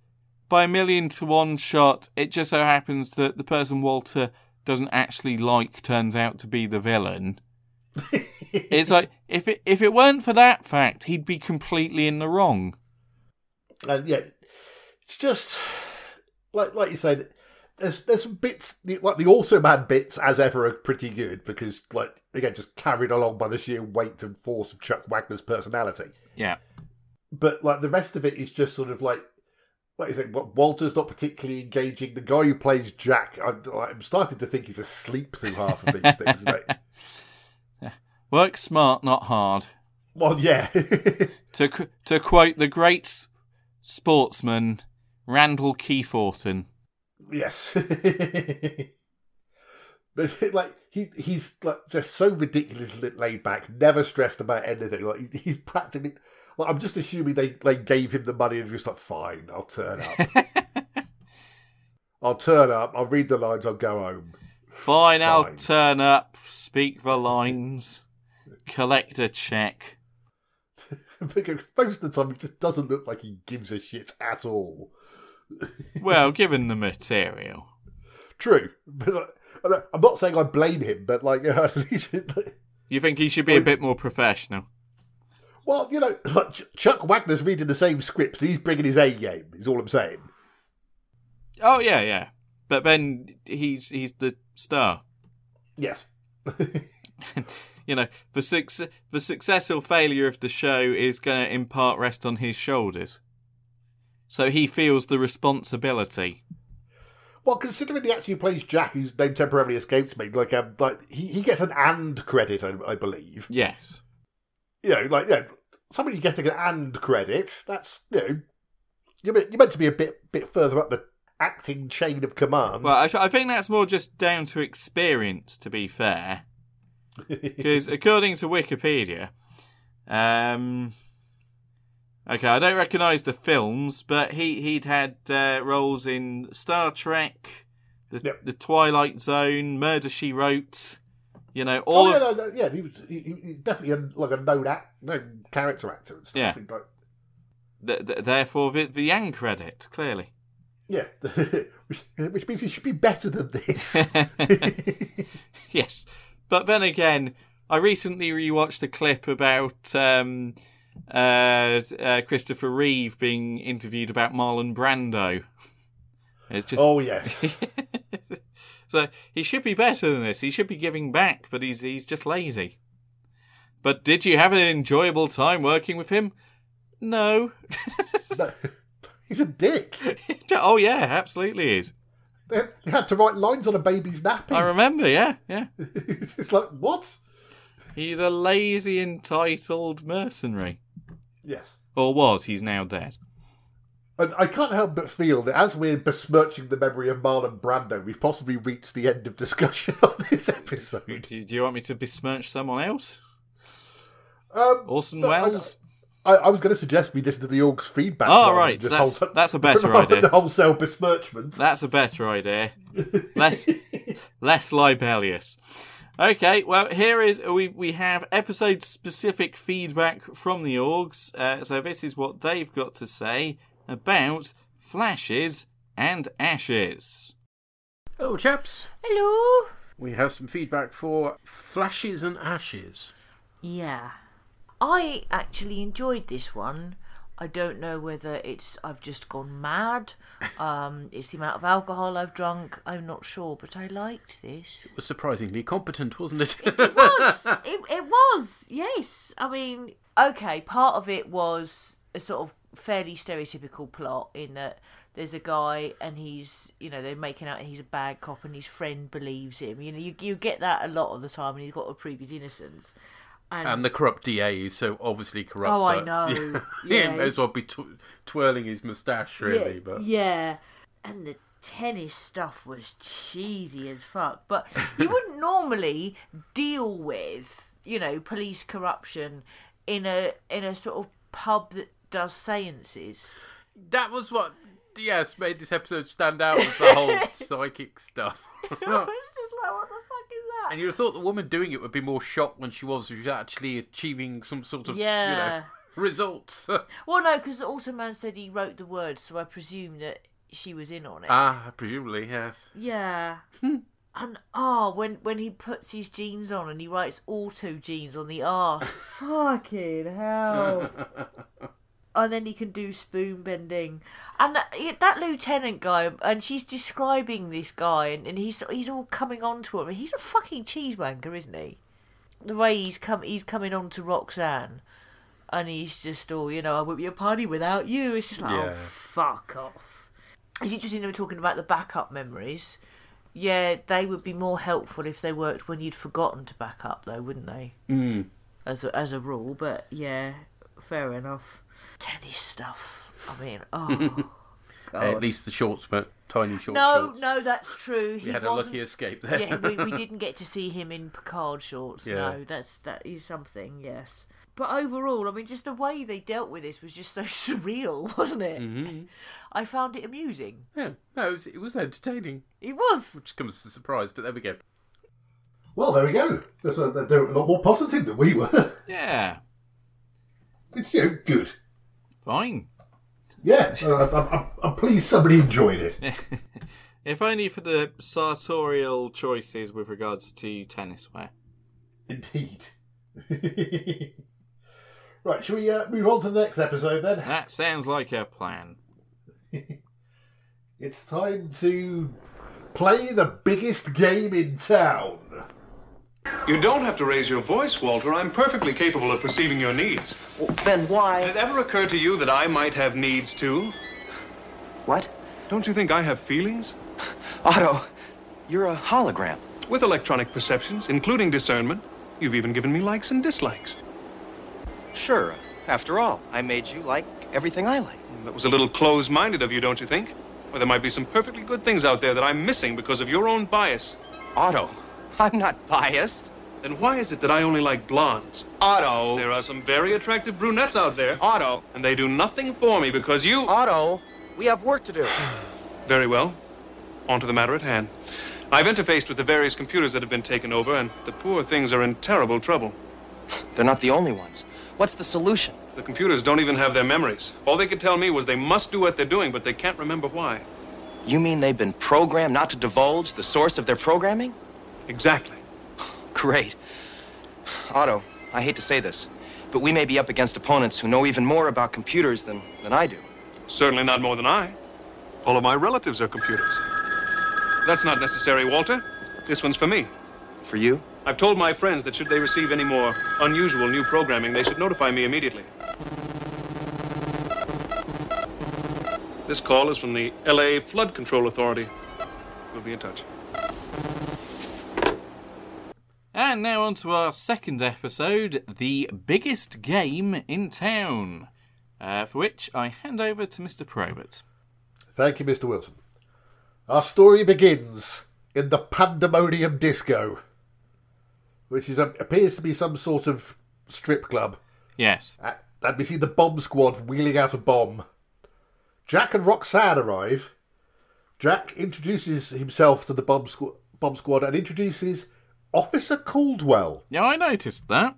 [SPEAKER 1] by a million to one shot, it just so happens that the person Walter doesn't actually like turns out to be the villain. it's like if it if it weren't for that fact, he'd be completely in the wrong.
[SPEAKER 2] And yeah, it's just like like you said. There's there's some bits like the Automan bits as ever are pretty good because like again just carried along by the sheer weight and force of Chuck Wagner's personality.
[SPEAKER 1] Yeah.
[SPEAKER 2] But like the rest of it is just sort of like like you said, Walter's not particularly engaging. The guy who plays Jack, I'm, I'm starting to think he's asleep through half of these things.
[SPEAKER 1] Work smart, not hard.
[SPEAKER 2] well, yeah,
[SPEAKER 1] To to quote the great sportsman Randall Keeforton.
[SPEAKER 2] Yes. but like he he's like just so ridiculously laid back, never stressed about anything. Like he's practically like I'm just assuming they like gave him the money and just like fine, I'll turn up. I'll turn up, I'll read the lines, I'll go home.
[SPEAKER 1] Fine, I'll turn up, speak the lines, collect a check.
[SPEAKER 2] because most of the time he just doesn't look like he gives a shit at all.
[SPEAKER 1] Well, given the material.
[SPEAKER 2] True. But like, I'm not saying I blame him, but like you know, at least like,
[SPEAKER 1] You think he should be a bit more professional?
[SPEAKER 2] Well, you know, like Chuck Wagner's reading the same script. He's bringing his A game. Is all I'm saying.
[SPEAKER 1] Oh yeah, yeah. But then he's he's the star.
[SPEAKER 2] Yes.
[SPEAKER 1] You know, the suc- the success or failure of the show is going to in part rest on his shoulders. So he feels the responsibility.
[SPEAKER 2] Well, considering the actor who plays Jack, whose name temporarily escapes me, like um, like he, he gets an and credit, I, I believe.
[SPEAKER 1] Yes.
[SPEAKER 2] You know, like yeah, somebody getting an and credit. That's you know, you're meant, you're meant to be a bit bit further up the acting chain of command.
[SPEAKER 1] Well, I, I think that's more just down to experience, to be fair. Because according to Wikipedia, um, okay, I don't recognise the films, but he he'd had uh, roles in Star Trek, the,
[SPEAKER 2] Yep.
[SPEAKER 1] the Twilight Zone, Murder She Wrote. You know, all
[SPEAKER 2] oh, yeah,
[SPEAKER 1] of,
[SPEAKER 2] no, no, yeah, he was he, definitely a, like a known act, known character actor and stuff.
[SPEAKER 1] Yeah.
[SPEAKER 2] But... Like,
[SPEAKER 1] th- th- therefore the, the Yang credit clearly.
[SPEAKER 2] yeah, which, which means he should be better than this.
[SPEAKER 1] yes, but then again, I recently rewatched a clip about um, uh, uh, Christopher Reeve being interviewed about Marlon Brando. It's just
[SPEAKER 2] oh yes.
[SPEAKER 1] so he should be better than this. He should be giving back, but he's he's just lazy. But did you have an enjoyable time working with him? No.
[SPEAKER 2] No, he's a dick.
[SPEAKER 1] oh yeah, absolutely is.
[SPEAKER 2] They had to write lines on a baby's nappy.
[SPEAKER 1] I remember. Yeah, yeah.
[SPEAKER 2] it's like what?
[SPEAKER 1] He's a lazy, entitled mercenary.
[SPEAKER 2] Yes.
[SPEAKER 1] Or was. He's now dead.
[SPEAKER 2] And I can't help but feel that as we're besmirching the memory of Marlon Brando, we've possibly reached the end of discussion on this episode.
[SPEAKER 1] Do you, do you want me to besmirch someone else?
[SPEAKER 2] Um,
[SPEAKER 1] Orson
[SPEAKER 2] no,
[SPEAKER 1] Welles?
[SPEAKER 2] I, I was going to suggest we listen to the Org's feedback.
[SPEAKER 1] Oh, right,
[SPEAKER 2] just
[SPEAKER 1] that's-
[SPEAKER 2] wholesale-
[SPEAKER 1] that's a better
[SPEAKER 2] rather than
[SPEAKER 1] idea.
[SPEAKER 2] wholesale besmirchment.
[SPEAKER 1] That's a better idea. Less, less libelious. Okay, well, here is we we have episode specific feedback from the orgs. Uh, so this is what they've got to say about flashes and ashes.
[SPEAKER 6] Hello, chaps.
[SPEAKER 7] Hello.
[SPEAKER 6] We have some feedback for Flashes and Ashes.
[SPEAKER 7] Yeah. I actually enjoyed this one. I don't know whether it's I've just gone mad. Um, it's the amount of alcohol I've drunk. I'm not sure, but I liked this.
[SPEAKER 6] It was surprisingly competent, wasn't it?
[SPEAKER 7] It was. it, it was. Yes. I mean, okay. Part of it was a sort of fairly stereotypical plot in that there's a guy and he's you know they're making out he's a bad cop and his friend believes him. You know, you you get that a lot of the time, and he's got to prove his innocence.
[SPEAKER 6] And the corrupt DA is so obviously corrupt.
[SPEAKER 7] Oh, I know.
[SPEAKER 6] he
[SPEAKER 7] Yeah,
[SPEAKER 6] may as well be tw- twirling his moustache, really.
[SPEAKER 7] yeah,
[SPEAKER 6] But
[SPEAKER 7] yeah, and the tennis stuff was cheesy as fuck. But you wouldn't normally deal with, you know, police corruption in a in a sort of pub that does seances.
[SPEAKER 6] that was what, yes, made this episode stand out was the whole psychic stuff.
[SPEAKER 7] it's just like, what the fuck is that?
[SPEAKER 6] And you'd have thought the woman doing it would be more shocked when she was, she was actually achieving some sort of, you know, results.
[SPEAKER 7] Well, no, because the Automan said he wrote the words, so I presume that she was in on it.
[SPEAKER 6] ah, presumably, yes.
[SPEAKER 7] Yeah. and oh, when when he puts his jeans on and he writes auto jeans on the arse. Fucking hell. And then he can do spoon bending. And that, that lieutenant guy, and she's describing this guy, and, and he's he's all coming on to her. He's a fucking cheese wanker, isn't he? The way he's come, he's coming on to Roxanne, and he's just all, you know, I won't be a party without you. It's just like,
[SPEAKER 6] Yeah.
[SPEAKER 7] oh, fuck off. It's interesting they were talking about the backup memories. Yeah, they would be more helpful if they worked when you'd forgotten to back up, though, wouldn't they?
[SPEAKER 6] Mm.
[SPEAKER 7] As a, as a rule, but yeah, fair enough. Tennis stuff. I mean, oh.
[SPEAKER 6] at least the shorts were tiny short
[SPEAKER 7] no,
[SPEAKER 6] shorts.
[SPEAKER 7] no, that's true. He
[SPEAKER 6] You had a
[SPEAKER 7] wasn't-
[SPEAKER 6] lucky escape there.
[SPEAKER 7] yeah, we, we didn't get to see him in Picard shorts.
[SPEAKER 6] Yeah.
[SPEAKER 7] No, that's that is something. Yes, but overall, I mean, just the way they dealt with this was just so surreal, wasn't it?
[SPEAKER 6] Mm-hmm.
[SPEAKER 7] I found it amusing.
[SPEAKER 6] Yeah, no, it was, it was entertaining,
[SPEAKER 7] It was.
[SPEAKER 6] which comes as a surprise, but there we go.
[SPEAKER 2] Well, there we go. That's a, they're a lot more positive than we were.
[SPEAKER 1] Yeah,
[SPEAKER 2] it's you know, good.
[SPEAKER 1] Fine.
[SPEAKER 2] Yeah, uh, I'm, I'm, I'm pleased somebody enjoyed it.
[SPEAKER 1] if only for the sartorial choices with regards to tennis wear.
[SPEAKER 2] Indeed. right, shall we uh, move on to the next episode then?
[SPEAKER 1] That sounds like a plan.
[SPEAKER 2] It's time to play the biggest game in town.
[SPEAKER 3] You don't have to raise your voice, Walter. I'm perfectly capable of perceiving your needs.
[SPEAKER 4] Then why?
[SPEAKER 3] Did it ever occur to you that I might have needs too?
[SPEAKER 4] What?
[SPEAKER 3] Don't you think I have feelings?
[SPEAKER 4] Otto, you're a hologram.
[SPEAKER 3] With electronic perceptions, including discernment, you've even given me likes and dislikes.
[SPEAKER 4] Sure. After all, I made you like everything I like.
[SPEAKER 3] Mm, that was a little close-minded of you, don't you think? Well, there might be some perfectly good things out there that I'm missing because of your own bias.
[SPEAKER 4] Otto, I'm not biased.
[SPEAKER 3] Then why is it that I only like blondes?
[SPEAKER 4] Otto.
[SPEAKER 3] There are some very attractive brunettes out there,
[SPEAKER 4] Otto.
[SPEAKER 3] and they do nothing for me because you...
[SPEAKER 4] Otto, we have work to do.
[SPEAKER 3] Very well. On to the matter at hand. I've interfaced with the various computers that have been taken over, and the poor things are in terrible trouble.
[SPEAKER 4] They're not the only ones. What's the solution?
[SPEAKER 3] The computers don't even have their memories. All they could tell me was they must do what they're doing, but they can't remember why.
[SPEAKER 4] You mean they've been programmed not to divulge the source of their programming?
[SPEAKER 3] Exactly.
[SPEAKER 4] Great. Otto, I hate to say this, but we may be up against opponents who know even more about computers than, than I do.
[SPEAKER 3] Certainly not more than I. All of my relatives are computers. That's not necessary, Walter. This one's for me.
[SPEAKER 4] For you?
[SPEAKER 3] I've told my friends that should they receive any more unusual new programming, they should notify me immediately. This call is from the LA Flood Control Authority. We'll be in touch.
[SPEAKER 1] And now on to our second episode, the biggest game in town, uh, for which I hand over to Mr. Probert.
[SPEAKER 2] Thank you, Mr. Wilson. Our story begins in the Pandemonium Disco, which is appears to be some sort of strip club.
[SPEAKER 1] Yes.
[SPEAKER 2] Uh, And we see the bomb squad wheeling out a bomb. Jack and Roxanne arrive. Jack introduces himself to the bomb, squ- bomb squad and introduces Officer Caldwell.
[SPEAKER 1] Yeah, I noticed that.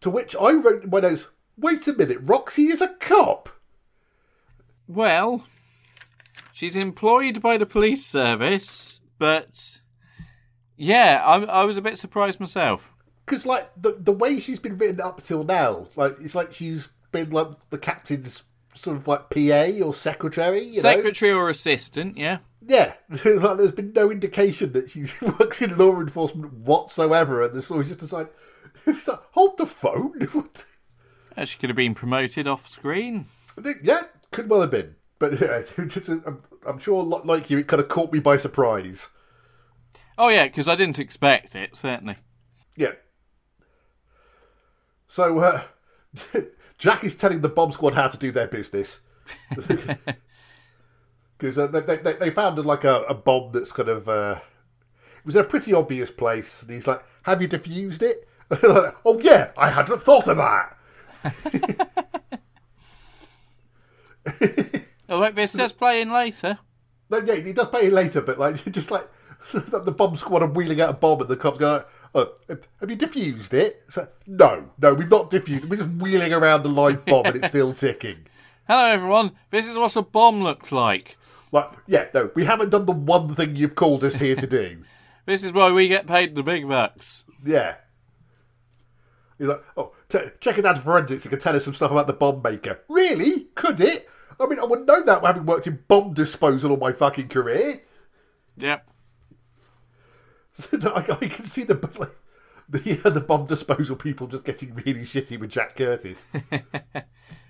[SPEAKER 2] To which I wrote in my notes, wait a minute, Roxy is a cop.
[SPEAKER 1] Well, she's employed by the police service, but yeah, I, I was a bit surprised myself.
[SPEAKER 2] Because, like, the, the way she's been written up till now, like, it's like she's been, like, the captain's sort of, like, PA or secretary, you know?
[SPEAKER 1] Secretary or assistant, yeah.
[SPEAKER 2] Yeah, like, there's been no indication that she works in law enforcement whatsoever, and there's always just it's like, hold the phone.
[SPEAKER 1] Uh, She could have been promoted off screen.
[SPEAKER 2] Yeah, could well have been. But yeah, I'm, I'm sure, like you, it kind of caught me by surprise.
[SPEAKER 1] Oh yeah, because I didn't expect it. Certainly.
[SPEAKER 2] Yeah. So, uh, Jack is telling the bomb squad how to do their business. Because uh, they, they, they found like a, a bomb that's kind of. Uh, it was in a pretty obvious place. And he's like, Have you defused it? Like, oh, yeah, I hadn't thought of that.
[SPEAKER 1] Oh wait, this does play in later.
[SPEAKER 2] No, yeah, he does pay it later, but like just like the bomb squad are wheeling out a bomb, and the cops go, oh, "Have you defused it?" So, no, no, we've not defused. We're just wheeling around a live bomb, and it's still ticking.
[SPEAKER 1] Hello everyone. This is what a bomb looks like.
[SPEAKER 2] Like, yeah, no, we haven't done the one thing you've called us here to do.
[SPEAKER 1] This is why we get paid the big bucks.
[SPEAKER 2] Yeah. He's like, oh, t- check it out forensics. It can tell us some stuff about the bomb maker. Really? Could it? I mean, I would know that having worked in bomb disposal all my fucking career.
[SPEAKER 1] Yep.
[SPEAKER 2] So I, I can see the like, the uh, the bomb disposal people just getting really shitty with Jack Curtis.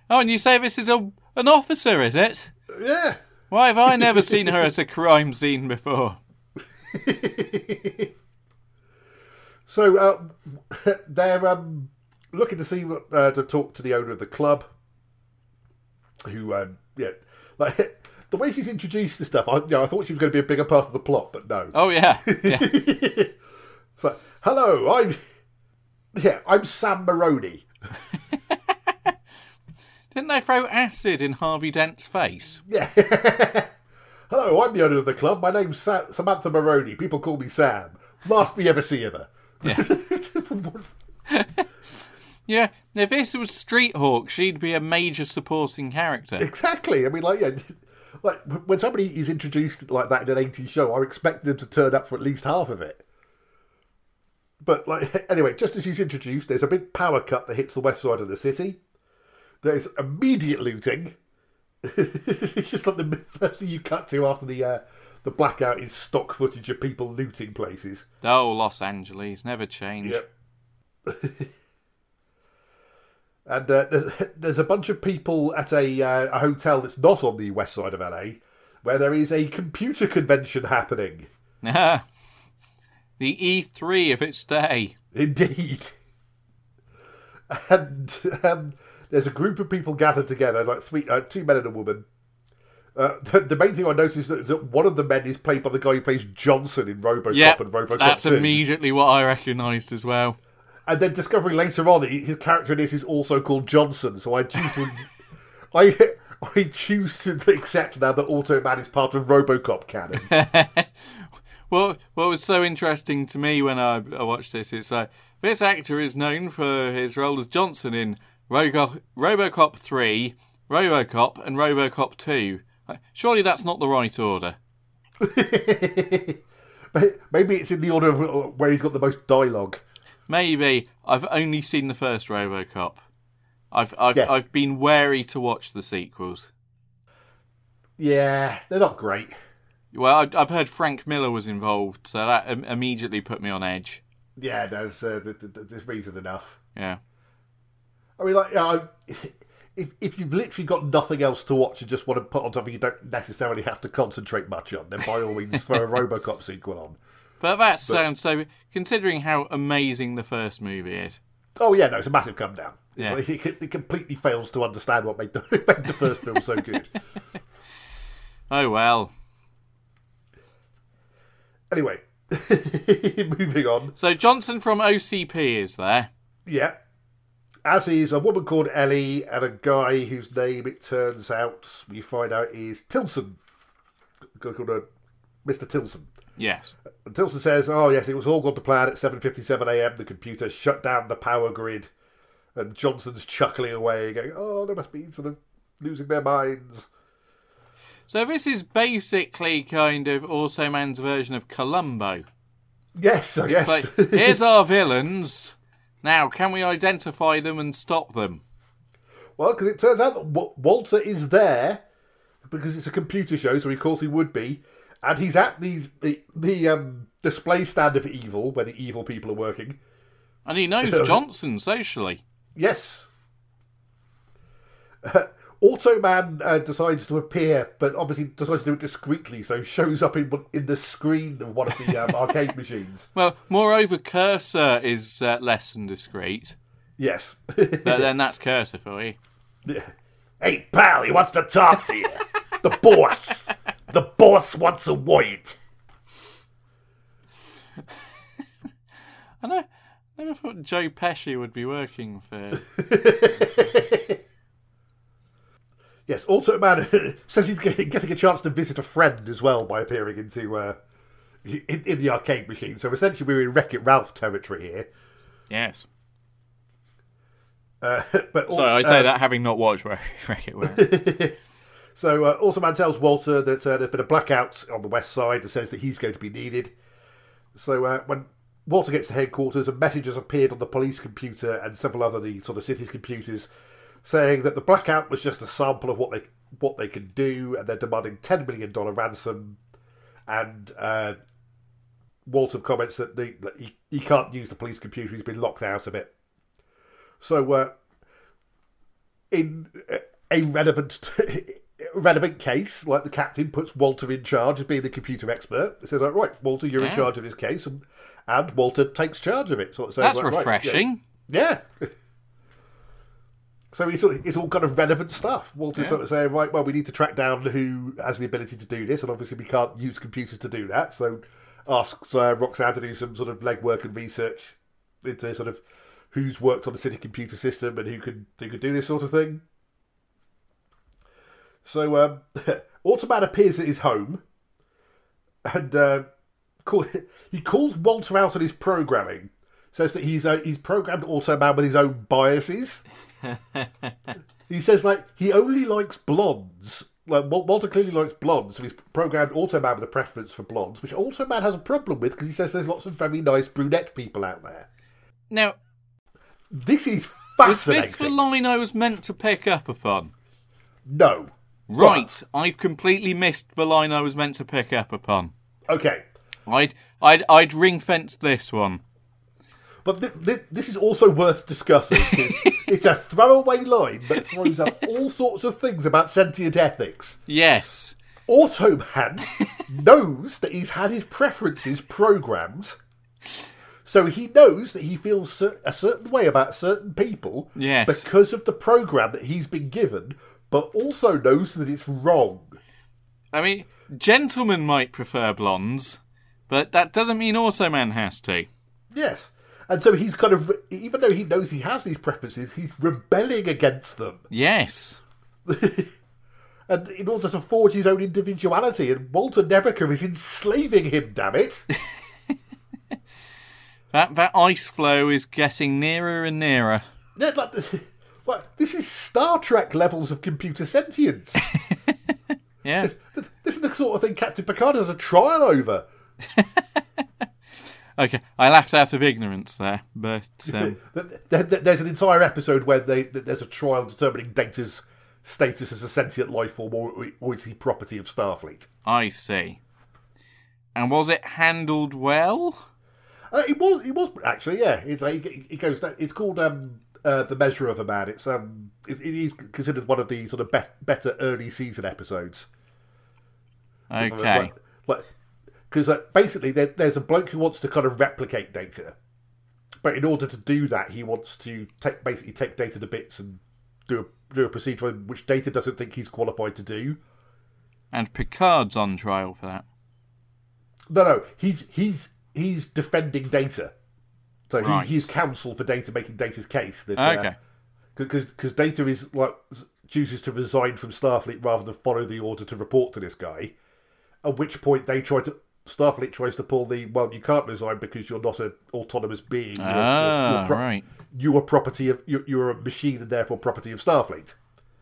[SPEAKER 1] Oh, and you say this is a an officer, is it?
[SPEAKER 2] yeah.
[SPEAKER 1] Why have I never seen her at a crime scene before?
[SPEAKER 2] So uh, they're um, looking to see what- uh, to talk to the owner of the club, who um, yeah, like the way she's introduced to stuff. I, you know, I thought she was going to be a bigger part of the plot, but no.
[SPEAKER 1] Oh yeah, yeah.
[SPEAKER 2] It's like, hello, I'm yeah, I'm Sam Maroney.
[SPEAKER 1] Didn't they throw acid in Harvey Dent's face?
[SPEAKER 2] Yeah. hello, I'm the owner of the club. My name's Sa- Samantha Maroney. People call me Sam. Last we ever see of her.
[SPEAKER 1] Yeah. yeah. If this was Street Hawk, she'd be a major supporting character.
[SPEAKER 2] Exactly. I mean, like, yeah, like when somebody is introduced like that in an 80s show, I'm expecting them to turn up for at least half of it. But like, anyway, just as he's introduced, there's a big power cut that hits the west side of the city. There's immediate looting. it's just like the first thing you cut to after the uh, the blackout is stock footage of people looting places.
[SPEAKER 1] Oh, Los Angeles never changed.
[SPEAKER 2] Yep. and uh, there's, there's a bunch of people at a, uh, a hotel that's not on the west side of LA, where there is a computer convention happening.
[SPEAKER 1] the E3 of its day.
[SPEAKER 2] Indeed. And um, there's a group of people gathered together, like three, uh, two men and a woman. Uh, the, the main thing I noticed is that, is that one of the men is played by the guy who plays Johnson in RoboCop
[SPEAKER 1] Yep,
[SPEAKER 2] and RoboCop
[SPEAKER 1] that's
[SPEAKER 2] 2.
[SPEAKER 1] immediately what I recognised as well.
[SPEAKER 2] and then discovering later on he- his character in this is also called Johnson. So I choose to, I I choose to accept now that Automan is part of RoboCop canon.
[SPEAKER 1] Well, what was so interesting to me when I, I watched this, it's like this actor is known for his role as Johnson in Rogo- RoboCop 3, RoboCop, and RoboCop 2. Surely that's not the right order.
[SPEAKER 2] Maybe it's in the order of uh, where he's got the most dialogue.
[SPEAKER 1] Maybe I've only seen the first RoboCop. I've I've
[SPEAKER 2] Yeah.
[SPEAKER 1] I've been wary to watch the sequels.
[SPEAKER 2] Yeah, they're not great.
[SPEAKER 1] Well, I've, I've heard Frank Miller was involved, so that immediately put me on edge.
[SPEAKER 2] Yeah, there's uh, th- th- th- there's reason enough.
[SPEAKER 1] Yeah.
[SPEAKER 2] I mean, like, you know, if if you've literally got nothing else to watch and just want to put on something you don't necessarily have to concentrate much on, then by all means throw a RoboCop sequel on.
[SPEAKER 1] But that sounds so. Considering how amazing the first movie is,
[SPEAKER 2] Oh yeah, no, it's a massive come down. It's
[SPEAKER 1] Yeah.
[SPEAKER 2] like, it, it completely fails to understand what made the, made the first film so good.
[SPEAKER 1] oh well.
[SPEAKER 2] Anyway, moving on.
[SPEAKER 1] So Johnson from OCP is there.
[SPEAKER 2] Yeah. As is a woman called Ellie and a guy whose name it turns out we find out is Tilson. Called uh, Mr. Tilson.
[SPEAKER 1] Yes.
[SPEAKER 2] And Tilson says, "Oh yes, it was all gone to plan at 7:57 a.m. The computer shut down the power grid." And Johnson's chuckling away, going, "Oh, they must be sort of losing their minds."
[SPEAKER 1] So this is basically kind of Automan's version of Columbo.
[SPEAKER 2] Yes, I guess.
[SPEAKER 1] Like, here's our villains. Now, can we identify them and stop them?
[SPEAKER 2] well, because it turns out that Wa- Walter is there because it's a computer show, so of course he would be, and he's at these the the um, display stand of evil where the evil people are working.
[SPEAKER 1] And he knows Johnson socially.
[SPEAKER 2] Yes. Automan uh, decides to appear, but obviously decides to do it discreetly, so shows up in in the screen of one of the um, arcade machines.
[SPEAKER 1] Well, moreover, Cursor is uh, less than discreet.
[SPEAKER 2] Yes.
[SPEAKER 1] But then that's Cursor for you.
[SPEAKER 2] hey, pal, he wants to talk to you. the boss. The boss wants a word.
[SPEAKER 1] I know. I never thought Joe Pesci would be working for.
[SPEAKER 2] Yes, Automan says he's getting, a chance to visit a friend as well by appearing into uh, in, in the arcade machine. So essentially, we're in Wreck It Ralph territory here.
[SPEAKER 1] yes.
[SPEAKER 2] Uh, but
[SPEAKER 1] Sorry, I say
[SPEAKER 2] uh,
[SPEAKER 1] that having not watched Wreck It Ralph.
[SPEAKER 2] So uh, Automan tells Walter that uh, there's been a blackout on the west side that says that he's going to be needed. So uh, when Walter gets to headquarters, a message has appeared on the police computer and several other the sort of city's computers, saying that the blackout was just a sample of what they what they can do, and they're demanding ten million dollar ransom. And uh, Walter comments that, the, that he, he can't use the police computer; he's been locked out of it. So, uh, in a relevant relevant case, like the captain puts Walter in charge as being the computer expert. It says, like, right, Walter, you're in charge of this case, and, and Walter takes charge of it. So it says,
[SPEAKER 1] That's
[SPEAKER 2] like, right, yeah.
[SPEAKER 1] refreshing.
[SPEAKER 2] Yeah. So it's all, it's all kind of relevant stuff. Walter's sort of saying, right, well, we need to track down who has the ability to do this, and obviously we can't use computers to do that. So asks uh, Roxanne to do some sort of legwork and research into sort of who's worked on the city computer system and who could who could do this sort of thing. So um, Automan appears at his home, and uh, call, he calls Walter out on his programming. Says that he's uh, he's programmed Automan with his own biases. he says like he only likes blondes. Like Walter clearly likes blondes, so he's programmed Automan with a preference for blondes, which Automan has a problem with because he says there's lots of very nice brunette people out there.
[SPEAKER 1] Now,
[SPEAKER 2] This is
[SPEAKER 1] was
[SPEAKER 2] fascinating.
[SPEAKER 1] this the line I was meant to pick up upon?
[SPEAKER 2] No.
[SPEAKER 1] Right, I've completely missed the line I was meant to pick up upon.
[SPEAKER 2] Okay.
[SPEAKER 1] I'd, I'd, I'd ring fence this one.
[SPEAKER 2] But th- th- this is also worth discussing. it's a throwaway line that throws up all sorts of things about sentient ethics.
[SPEAKER 1] Yes.
[SPEAKER 2] Automan knows that he's had his preferences programmed, so he knows that he feels a certain way about certain people
[SPEAKER 1] Yes.
[SPEAKER 2] because of the program that he's been given, but also knows that it's wrong.
[SPEAKER 1] I mean, gentlemen might prefer blondes, but that doesn't mean Automan has to.
[SPEAKER 2] Yes. And so he's kind of, even though he knows he has these preferences, he's rebelling against them.
[SPEAKER 1] Yes.
[SPEAKER 2] and in order to forge his own individuality, and Walter Nebicher is enslaving him, damn it.
[SPEAKER 1] That, that ice floe is getting nearer and nearer.
[SPEAKER 2] Yeah, like, this, like, this is Star Trek levels of computer sentience.
[SPEAKER 1] Yeah.
[SPEAKER 2] this is the sort of thing Captain Picard has a trial over.
[SPEAKER 1] Okay, I laughed out of ignorance there, but um,
[SPEAKER 2] There- there- There's an entire episode where they, there's a trial determining Data's status as a sentient life form, or, or is he property of Starfleet?
[SPEAKER 1] I see. And was it handled well?
[SPEAKER 2] Uh, it was, it was actually, yeah. It's like, it, it goes. It's called um, uh, the Measure of a Man. It's um, it, it is considered one of the sort of best, better early season episodes.
[SPEAKER 1] Okay.
[SPEAKER 2] Like, because uh, basically there, there's a bloke who wants to kind of replicate Data, but in order to do that, he wants to take basically take Data to bits and do a do a procedure which Data doesn't think he's qualified to do.
[SPEAKER 1] And Picard's on trial for that.
[SPEAKER 2] No, no, he's he's he's defending Data. So
[SPEAKER 1] Right.
[SPEAKER 2] he, he's counsel for Data, making Data's case. That, uh,
[SPEAKER 1] Okay.
[SPEAKER 2] because because Data is like chooses to resign from Starfleet rather than follow the order to report to this guy. At which point they try to Starfleet tries to pull the well, you can't resign because you're not an autonomous being. You're,
[SPEAKER 1] Ah,
[SPEAKER 2] you're, you're pro-
[SPEAKER 1] right.
[SPEAKER 2] You are property of you're, you're a machine and therefore property of Starfleet.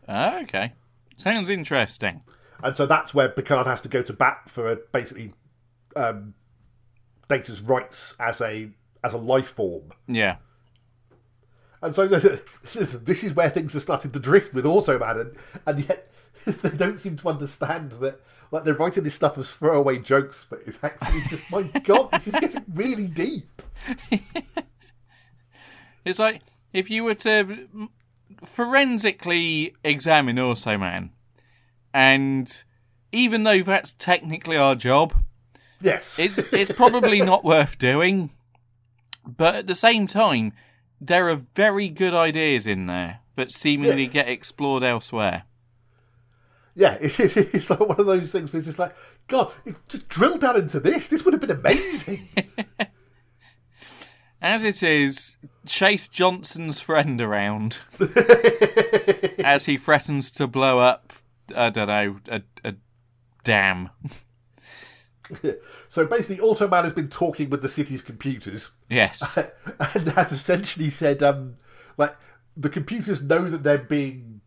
[SPEAKER 1] Ah, okay. Sounds interesting.
[SPEAKER 2] And so that's where Picard has to go to bat for uh, basically um, Data's rights as a as a life form.
[SPEAKER 1] Yeah.
[SPEAKER 2] And so this is where things are starting to drift with Automan, and, and yet they don't seem to understand that. Like they're writing this stuff as throwaway jokes, but it's actually just my god, this is getting really deep.
[SPEAKER 1] It's like if you were to forensically examine Automan and even though that's technically our job,
[SPEAKER 2] Yes,
[SPEAKER 1] it's it's probably not worth doing. But at the same time, there are very good ideas in there that seemingly
[SPEAKER 2] Yeah.
[SPEAKER 1] get explored elsewhere.
[SPEAKER 2] Yeah, it, it, it's like one of those things where it's just like, God, if- just drill down into this. This would have been amazing.
[SPEAKER 1] As it is, chase Johnson's friend around as he threatens to blow up. I don't know a, a dam.
[SPEAKER 2] so basically, Automan has been talking with the city's computers.
[SPEAKER 1] Yes.
[SPEAKER 2] and has essentially said, um, like the computers know that they're being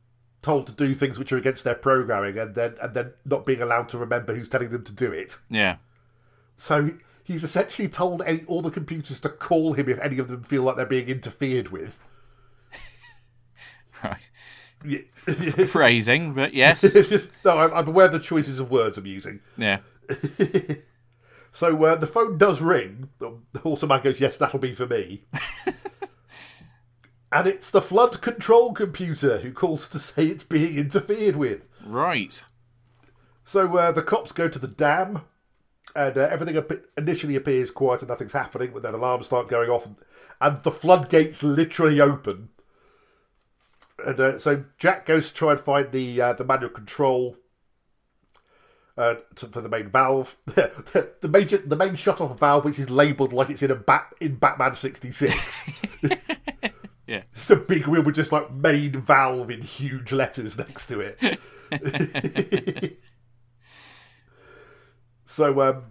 [SPEAKER 2] told to do things which are against their programming, and then and then not being allowed to remember who's telling them to do it.
[SPEAKER 1] Yeah.
[SPEAKER 2] So he's essentially told any, all the computers to call him if any of them feel like they're being interfered with.
[SPEAKER 1] Right.
[SPEAKER 2] Yeah.
[SPEAKER 1] Phrasing, but yes.
[SPEAKER 2] No, I'm, I'm aware of the choices of words I'm using.
[SPEAKER 1] Yeah.
[SPEAKER 2] So uh, the phone does ring. The Automan goes, "Yes, that'll be for me." And it's the flood control computer who calls to say it's being interfered with.
[SPEAKER 1] Right.
[SPEAKER 2] So uh, the cops go to the dam, and uh, everything initially appears quiet and nothing's happening, but then alarms start going off, and, and the floodgates literally open. And uh, so Jack goes to try and find the uh, the manual control uh, to, for the main valve. the major the main shut off valve, which is labelled like it's in a bat in Batman sixty six. It's a big wheel with just like main valve in huge letters next to it. so um,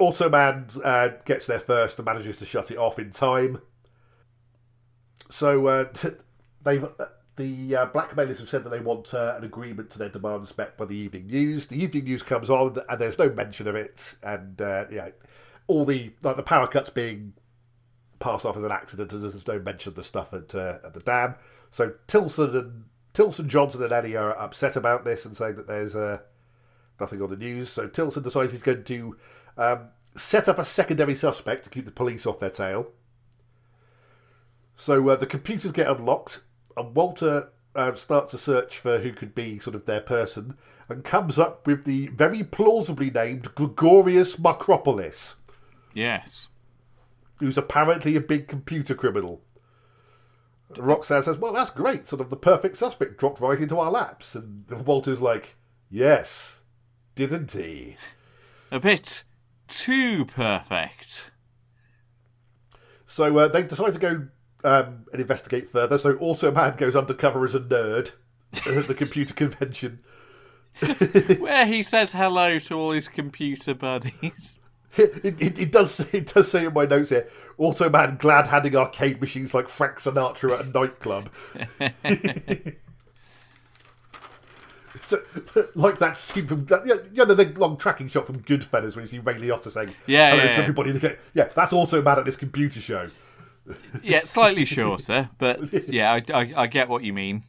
[SPEAKER 2] Automan uh, gets there first and manages to shut it off in time. So uh, they've the uh, blackmailers have said that they want uh, an agreement to their demands met by the evening news. The evening news comes on and there's no mention of it, and uh, yeah, all the like the power cuts being passed off as an accident, and there's no mention of the stuff at, uh, at the dam. So Tilson and Tilson, Johnson, and Eddie are upset about this and saying that there's uh, nothing on the news. So Tilson decides he's going to um, set up a secondary suspect to keep the police off their tail. So uh, the computers get unlocked, and Walter uh, starts a search for who could be sort of their person, and comes up with the very plausibly named Gregorius Macropolis
[SPEAKER 1] Yes.
[SPEAKER 2] Who's apparently a big computer criminal. Roxanne says, Well, that's great. Sort of the perfect suspect dropped right into our laps. And Walter's like, Yes, didn't he?
[SPEAKER 1] A bit too perfect.
[SPEAKER 2] So uh, they decide to go um, and investigate further. So Automan goes undercover as a nerd at the computer convention.
[SPEAKER 1] Where he says hello to all his computer buddies.
[SPEAKER 2] It, it, it does it does say in my notes here, Automan glad handing arcade machines like Frank Sinatra at a nightclub. So, like that scene from that, yeah, you know, the long tracking shot from Goodfellas when you see Ray Liotta saying
[SPEAKER 1] Yeah,
[SPEAKER 2] hello
[SPEAKER 1] yeah,
[SPEAKER 2] to
[SPEAKER 1] yeah.
[SPEAKER 2] everybody. in the ca- Yeah, that's Automan at this computer show.
[SPEAKER 1] Yeah, slightly shorter, but yeah, I, I, I get what you mean.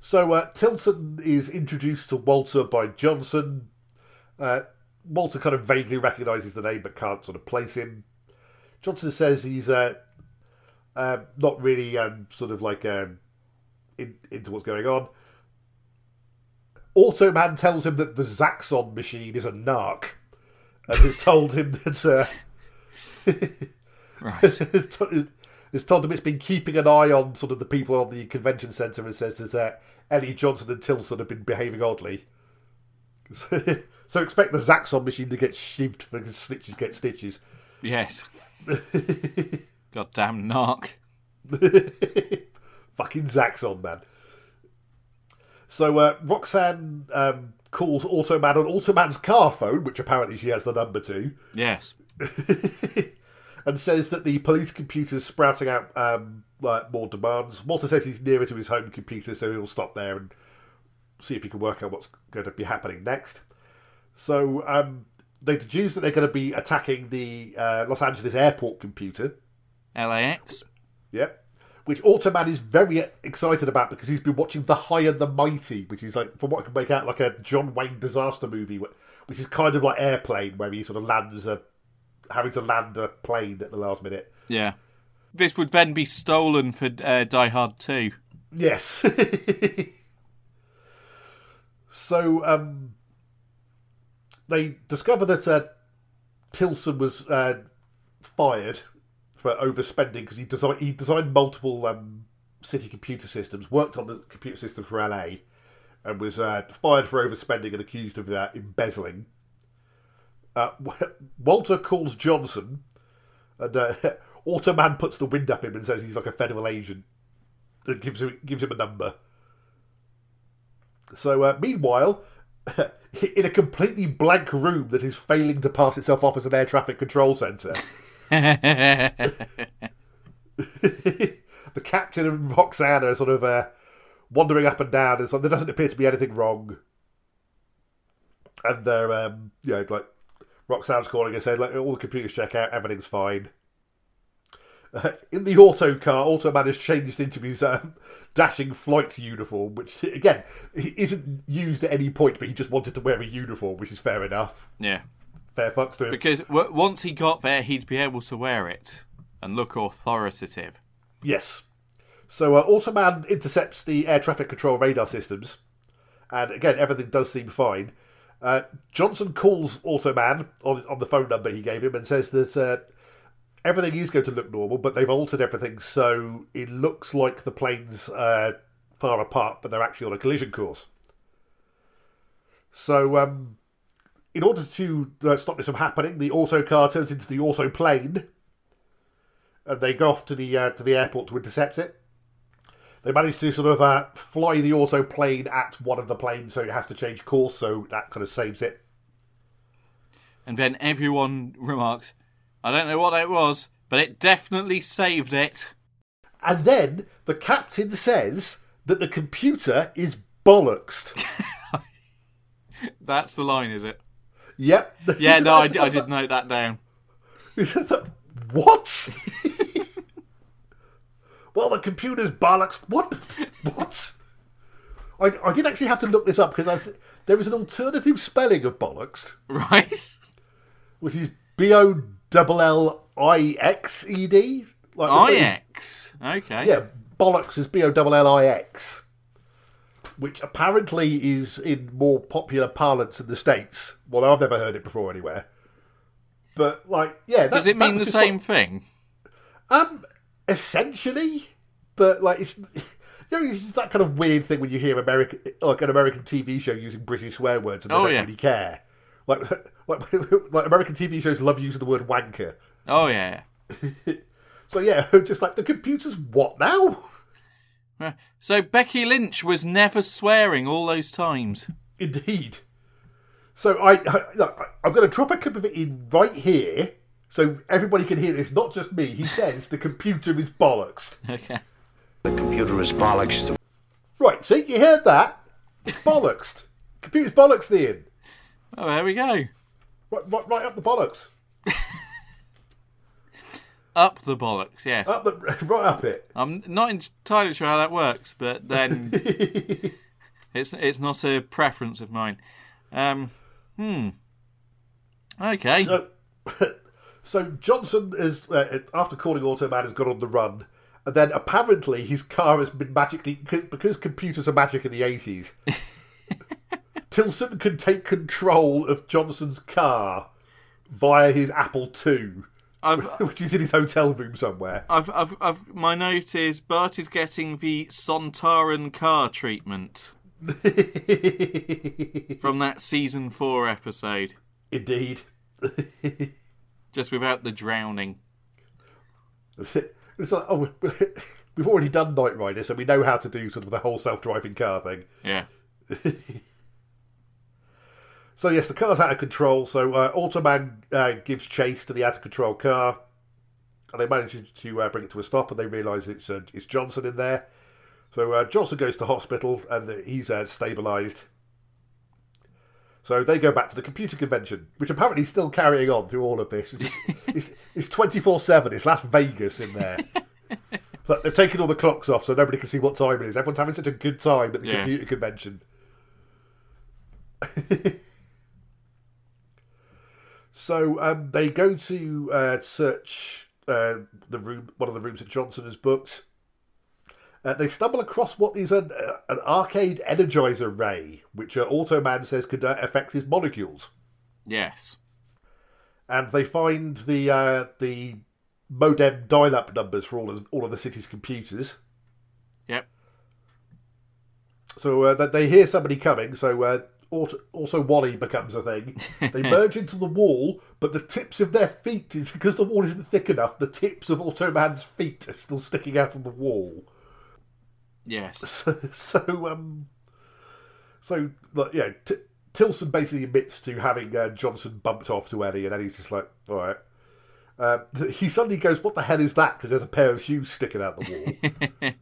[SPEAKER 2] So uh, Tilson is introduced to Walter by Johnson. Uh, Walter kind of vaguely recognises the name but can't sort of place him. Johnson says he's uh, uh, not really um, sort of like um, in, into what's going on. Automan tells him that the Zaxxon machine is a narc and has told him that. Uh,
[SPEAKER 1] Right.
[SPEAKER 2] has, told, has told him it's been keeping an eye on sort of the people on the convention centre and says that uh, Ellie Johnson and Tilson have been behaving oddly. So, expect the Zaxxon machine to get shivved for snitches get stitches.
[SPEAKER 1] Yes. Goddamn narc.
[SPEAKER 2] Fucking Zaxxon, man. So uh, Roxanne um, calls Automan on Automan's car phone, which apparently she has the number to,
[SPEAKER 1] Yes.
[SPEAKER 2] and says that the police computer's sprouting out um, like more demands. Walter says he's nearer to his home computer, so he'll stop there and see if he can work out what's going to be happening next. So um, they deduce that they're going to be attacking the uh, Los Angeles airport computer.
[SPEAKER 1] LAX.
[SPEAKER 2] Yep. Which Automan is very excited about because he's been watching The High and the Mighty, which is like, from what I can make out, like a John Wayne disaster movie, which is kind of like Airplane, where he sort of lands a, having to land a plane at the last minute.
[SPEAKER 1] Yeah. This would then be stolen for uh, Die Hard 2.
[SPEAKER 2] Yes. so um, they discover that uh, Tilson was uh, fired for overspending because he designed he designed multiple um, city computer systems, worked on the computer system for LA, and was uh, fired for overspending and accused of uh, embezzling. Uh, Walter calls Johnson, and uh, Automan puts the wind up him and says he's like a federal agent and gives him gives him a number. So uh, meanwhile, in a completely blank room that is failing to pass itself off as an air traffic control centre, the captain and Roxanne are sort of uh, wandering up and down. And so there doesn't appear to be anything wrong. And they're, um, you know, like Roxanne's calling and saying, like, all the computers check out, everything's fine. Uh, in the auto car, Automan has changed into his um, dashing flight uniform, which, again, isn't used at any point, but he just wanted to wear a uniform, which is fair enough.
[SPEAKER 1] yeah.
[SPEAKER 2] Fair fucks to him.
[SPEAKER 1] Because w- once he got there, he'd be able to wear it and look authoritative.
[SPEAKER 2] Yes. So uh, Automan intercepts the air traffic control radar systems, and again, everything does seem fine. Uh, Johnson calls Automan on, on the phone number he gave him and says that uh, everything is going to look normal, but they've altered everything so it looks like the planes are far apart, but they're actually on a collision course. So, um, in order to uh, stop this from happening, the auto car turns into the auto plane, and they go off to the uh, to the airport to intercept it. They manage to sort of uh, fly the auto plane at one of the planes, so it has to change course, so that kind of saves it.
[SPEAKER 1] And then everyone remarks, I don't know what that was, but it definitely saved it.
[SPEAKER 2] And then the captain says that the computer is bollocks.
[SPEAKER 1] That's the line, is it?
[SPEAKER 2] yep.
[SPEAKER 1] Yeah, no, I, I did note that down.
[SPEAKER 2] what? well, the computer's bollocks. What? What? I, I did actually have to look this up because there is an alternative spelling of bollocks,
[SPEAKER 1] Right?
[SPEAKER 2] which is B O L L I X E D. Like
[SPEAKER 1] IX. Okay.
[SPEAKER 2] Yeah, bollocks is B O double L I X, which apparently is in more popular parlance in the states. Well, I've never heard it before anywhere. But like, yeah,
[SPEAKER 1] Does it mean the same
[SPEAKER 2] what-
[SPEAKER 1] thing?
[SPEAKER 2] Um, essentially, but like it's. You know, it's that kind of weird thing when you hear American, like an American TV show using British swear words and they
[SPEAKER 1] Oh,
[SPEAKER 2] don't
[SPEAKER 1] yeah.
[SPEAKER 2] really care. Like, like, like American TV shows love using the word wanker.
[SPEAKER 1] Oh, yeah.
[SPEAKER 2] So yeah, just like the computer's what now?
[SPEAKER 1] So Becky Lynch was never swearing all those times.
[SPEAKER 2] Indeed. So I, I look, I'm going to drop a clip of it in right here, so everybody can hear this, not just me. He says the computer is bollocks.
[SPEAKER 1] Okay.
[SPEAKER 4] The computer is bollocks.
[SPEAKER 2] Right, see, you heard that? It's bollocks. Computer's bollocks, Ian.
[SPEAKER 1] Oh, there we go.
[SPEAKER 2] Right, right, right up the bollocks.
[SPEAKER 1] Up the bollocks, yes.
[SPEAKER 2] Up the, right up it.
[SPEAKER 1] I'm not entirely sure how that works, but then it's it's not a preference of mine. Um, hmm. Okay.
[SPEAKER 2] So, so Johnson is uh, after calling Automan has gone on the run, and then apparently his car has been magically because computers are magic in the eighties. Tilson can take control of Johnson's car via his Apple II,
[SPEAKER 1] I've,
[SPEAKER 2] which is in his hotel room somewhere.
[SPEAKER 1] I've, I've, I've, my note is Bart is getting the Sontaran car treatment from that season four episode,
[SPEAKER 2] Indeed.
[SPEAKER 1] just without the drowning.
[SPEAKER 2] It's like, oh, we've already done Knight Rider, so we know how to do sort of the whole self-driving car thing.
[SPEAKER 1] Yeah.
[SPEAKER 2] So yes, the car's out of control. So uh, Automan uh, gives chase to the out of control car, and they manage to uh, bring it to a stop. And they realise it's uh, it's Johnson in there. So uh, Johnson goes to hospital, and he's uh, stabilised. So they go back to the computer convention, which apparently is still carrying on through all of this. It's twenty four seven. It's Las Vegas in there. but they've taken all the clocks off, so nobody can see what time it is. Everyone's having such a good time at the
[SPEAKER 1] Yeah.
[SPEAKER 2] computer convention. so um, they go to uh, search uh, the room, one of the rooms that Johnson has booked. Uh, they stumble across what is an, uh, an arcade energizer ray, which uh, Automan says could uh, affect his molecules.
[SPEAKER 1] Yes.
[SPEAKER 2] And they find the uh, the modem dial-up numbers for all of all of the city's computers.
[SPEAKER 1] Yep.
[SPEAKER 2] So uh, that they hear somebody coming. So uh, also Wally becomes a thing. They merge into the wall, but the tips of their feet is because the wall isn't thick enough. The tips of Automan's feet are still sticking out of the wall.
[SPEAKER 1] Yes.
[SPEAKER 2] So, so um, so like, yeah, T- Tilson basically admits to having uh, Johnson bumped off to Eddie, and Eddie's just like, all right. Uh, he suddenly goes, "What the hell is that?" Because there's a pair of shoes sticking out the wall.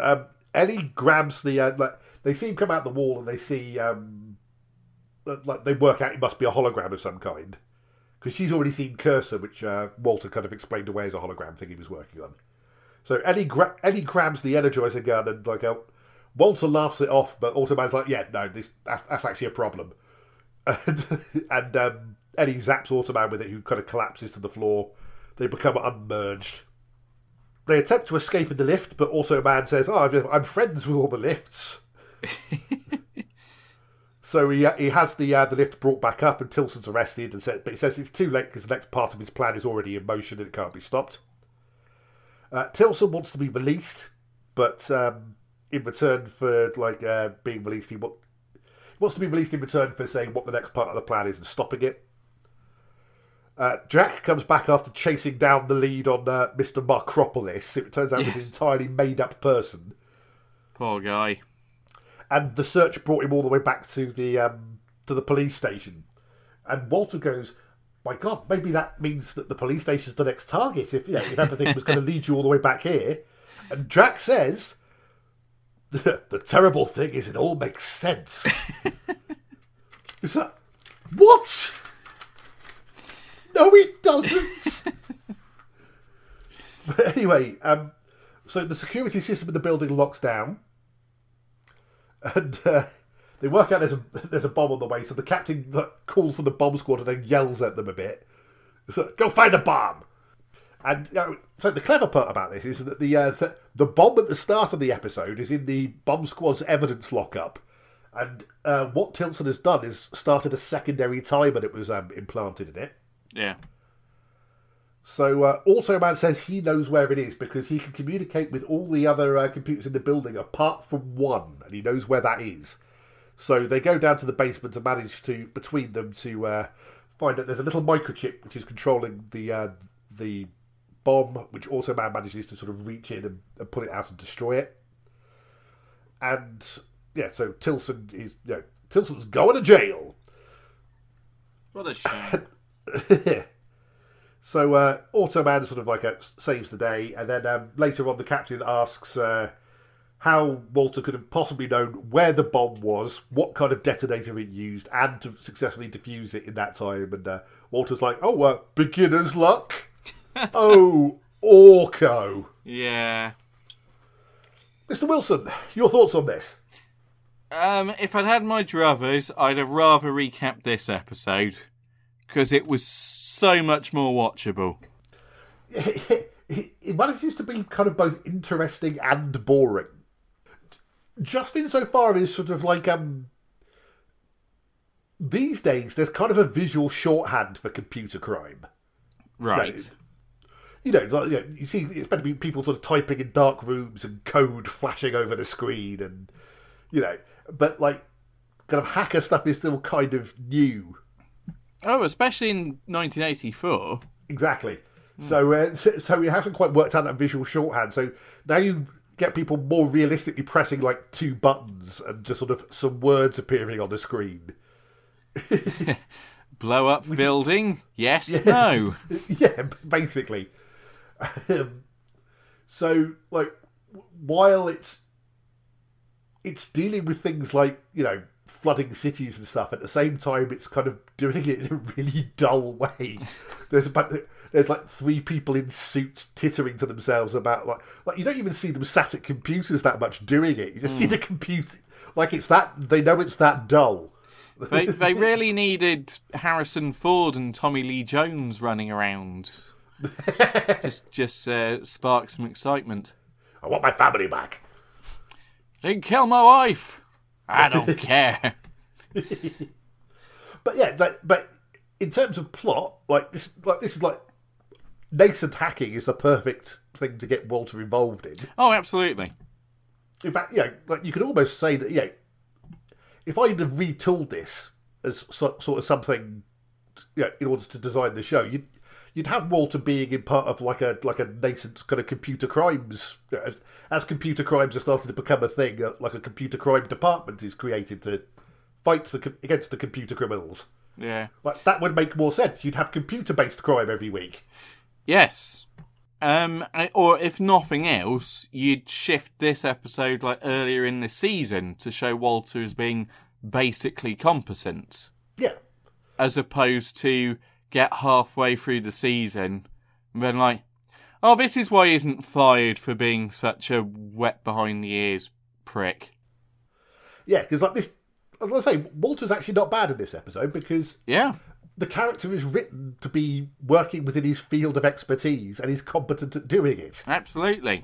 [SPEAKER 2] um, Eddie grabs the. Uh, like, they see him come out the wall, and they see um, like they work out it must be a hologram of some kind because she's already seen Cursor, which uh, Walter kind of explained away as a hologram thing he was working on. So Eddie gra- Eddie grabs the Energizer gun and like uh, Walter laughs it off, but Automan's like, "Yeah, no, this that's, that's actually a problem." And, and um, Eddie zaps Automan with it, who kind of collapses to the floor. They become unmerged. They attempt to escape in the lift, but Automan says, "Oh, I'm friends with all the lifts." so he he has the uh, the lift brought back up, and Tilson's arrested, and said, but he says it's too late because the next part of his plan is already in motion and it can't be stopped. Uh, Tilson wants to be released, but um, in return for like uh, being released, he, wa- wants to be released in return for saying what the next part of the plan is and stopping it. Uh, Jack comes back after chasing down the lead on uh, Mr. Markropolis. It turns out was an entirely made up person,
[SPEAKER 1] Poor guy.
[SPEAKER 2] And the search brought him all the way back to the um, to the police station. And Walter goes, "My God, maybe that means that the police station's the next target. If you know, if everything was going to lead you all the way back here." And Jack says, "The, the terrible thing is, it all makes sense." is that what? No, it doesn't. but anyway, um, so the security system in the building locks down, and uh, they work out there's a there's a bomb on the way. So the captain calls for the bomb squad and then yells at them a bit. So, Go find a bomb. And you know, so the clever part about this is that the uh, th- the bomb at the start of the episode is in the bomb squad's evidence lockup, and uh, what Tilson has done is started a secondary timer that was um, implanted in it.
[SPEAKER 1] Yeah.
[SPEAKER 2] So uh, Automan says he knows where it is because he can communicate with all the other uh, computers in the building apart from one, and he knows where that is. So they go down to the basement and manage to between them to uh, find that there's a little microchip which is controlling the uh, the bomb, which Automan manages to sort of reach in and, and put it out and destroy it. And yeah, so Tilson is you know Tilson's going to jail.
[SPEAKER 1] What a shame.
[SPEAKER 2] So uh, Automan sort of like uh, saves the day, and then um, later on, the captain asks uh, how Walter could have possibly known where the bomb was, what kind of detonator it used, and to successfully defuse it in that time. And uh, Walter's like, "Oh, uh, beginner's luck." oh, Orko,
[SPEAKER 1] yeah.
[SPEAKER 2] Mr. Wilson, your thoughts on this?
[SPEAKER 1] Um, if I'd had my druthers, I'd have rather recapped this episode because it was so much more watchable.
[SPEAKER 2] it, manages to be kind of both interesting and boring. Just insofar as sort of like um these days there's kind of a visual shorthand for computer crime.
[SPEAKER 1] Right.
[SPEAKER 2] You know, like, you, know, you see it's to be people sort of typing in dark rooms and code flashing over the screen and you know, but like kind of hacker stuff is still kind of new.
[SPEAKER 1] Oh, especially in 1984.
[SPEAKER 2] Exactly. So, uh, so it hasn't quite worked out that visual shorthand. So now you get people more realistically pressing like two buttons and just sort of some words appearing on the screen.
[SPEAKER 1] Blow up building? Yes, no.
[SPEAKER 2] yeah, basically. Um, so, like, while it's it's dealing with things like you know flooding cities and stuff, at the same time, it's kind of doing it in a really dull way. There's about there's like three people in suits tittering to themselves about like like you don't even see them sat at computers that much doing it. You just see the computer like it's that they know it's that dull.
[SPEAKER 1] They, they really needed Harrison Ford and Tommy Lee Jones running around. just just uh, spark some excitement.
[SPEAKER 2] I want my family back.
[SPEAKER 1] Didn't kill my wife. I don't care.
[SPEAKER 2] But yeah, like, but in terms of plot, like this, like this is like nascent hacking is the perfect thing to get Walter involved in.
[SPEAKER 1] Oh, absolutely.
[SPEAKER 2] In fact, you know, like you could almost say that, you know, if I'd have retooled this as so, sort of something, you know, in order to design the show, you'd you'd have Walter being in part of like a like a nascent kind of computer crimes. As, as computer crimes are starting to become a thing, uh, like a computer crime department is created to fight the against the computer criminals.
[SPEAKER 1] Yeah.
[SPEAKER 2] Like that would make more sense. You'd have computer-based crime every week.
[SPEAKER 1] Yes. Um, or if nothing else, you'd shift this episode like earlier in the season to show Walter as being basically competent,
[SPEAKER 2] Yeah,
[SPEAKER 1] as opposed to get halfway through the season and then like, oh, this is why he isn't fired for being such a wet behind the ears prick.
[SPEAKER 2] yeah, because like this, I was gonna say Walter's actually not bad in this episode because
[SPEAKER 1] Yeah.
[SPEAKER 2] the character is written to be working within his field of expertise and he's competent at doing it.
[SPEAKER 1] Absolutely.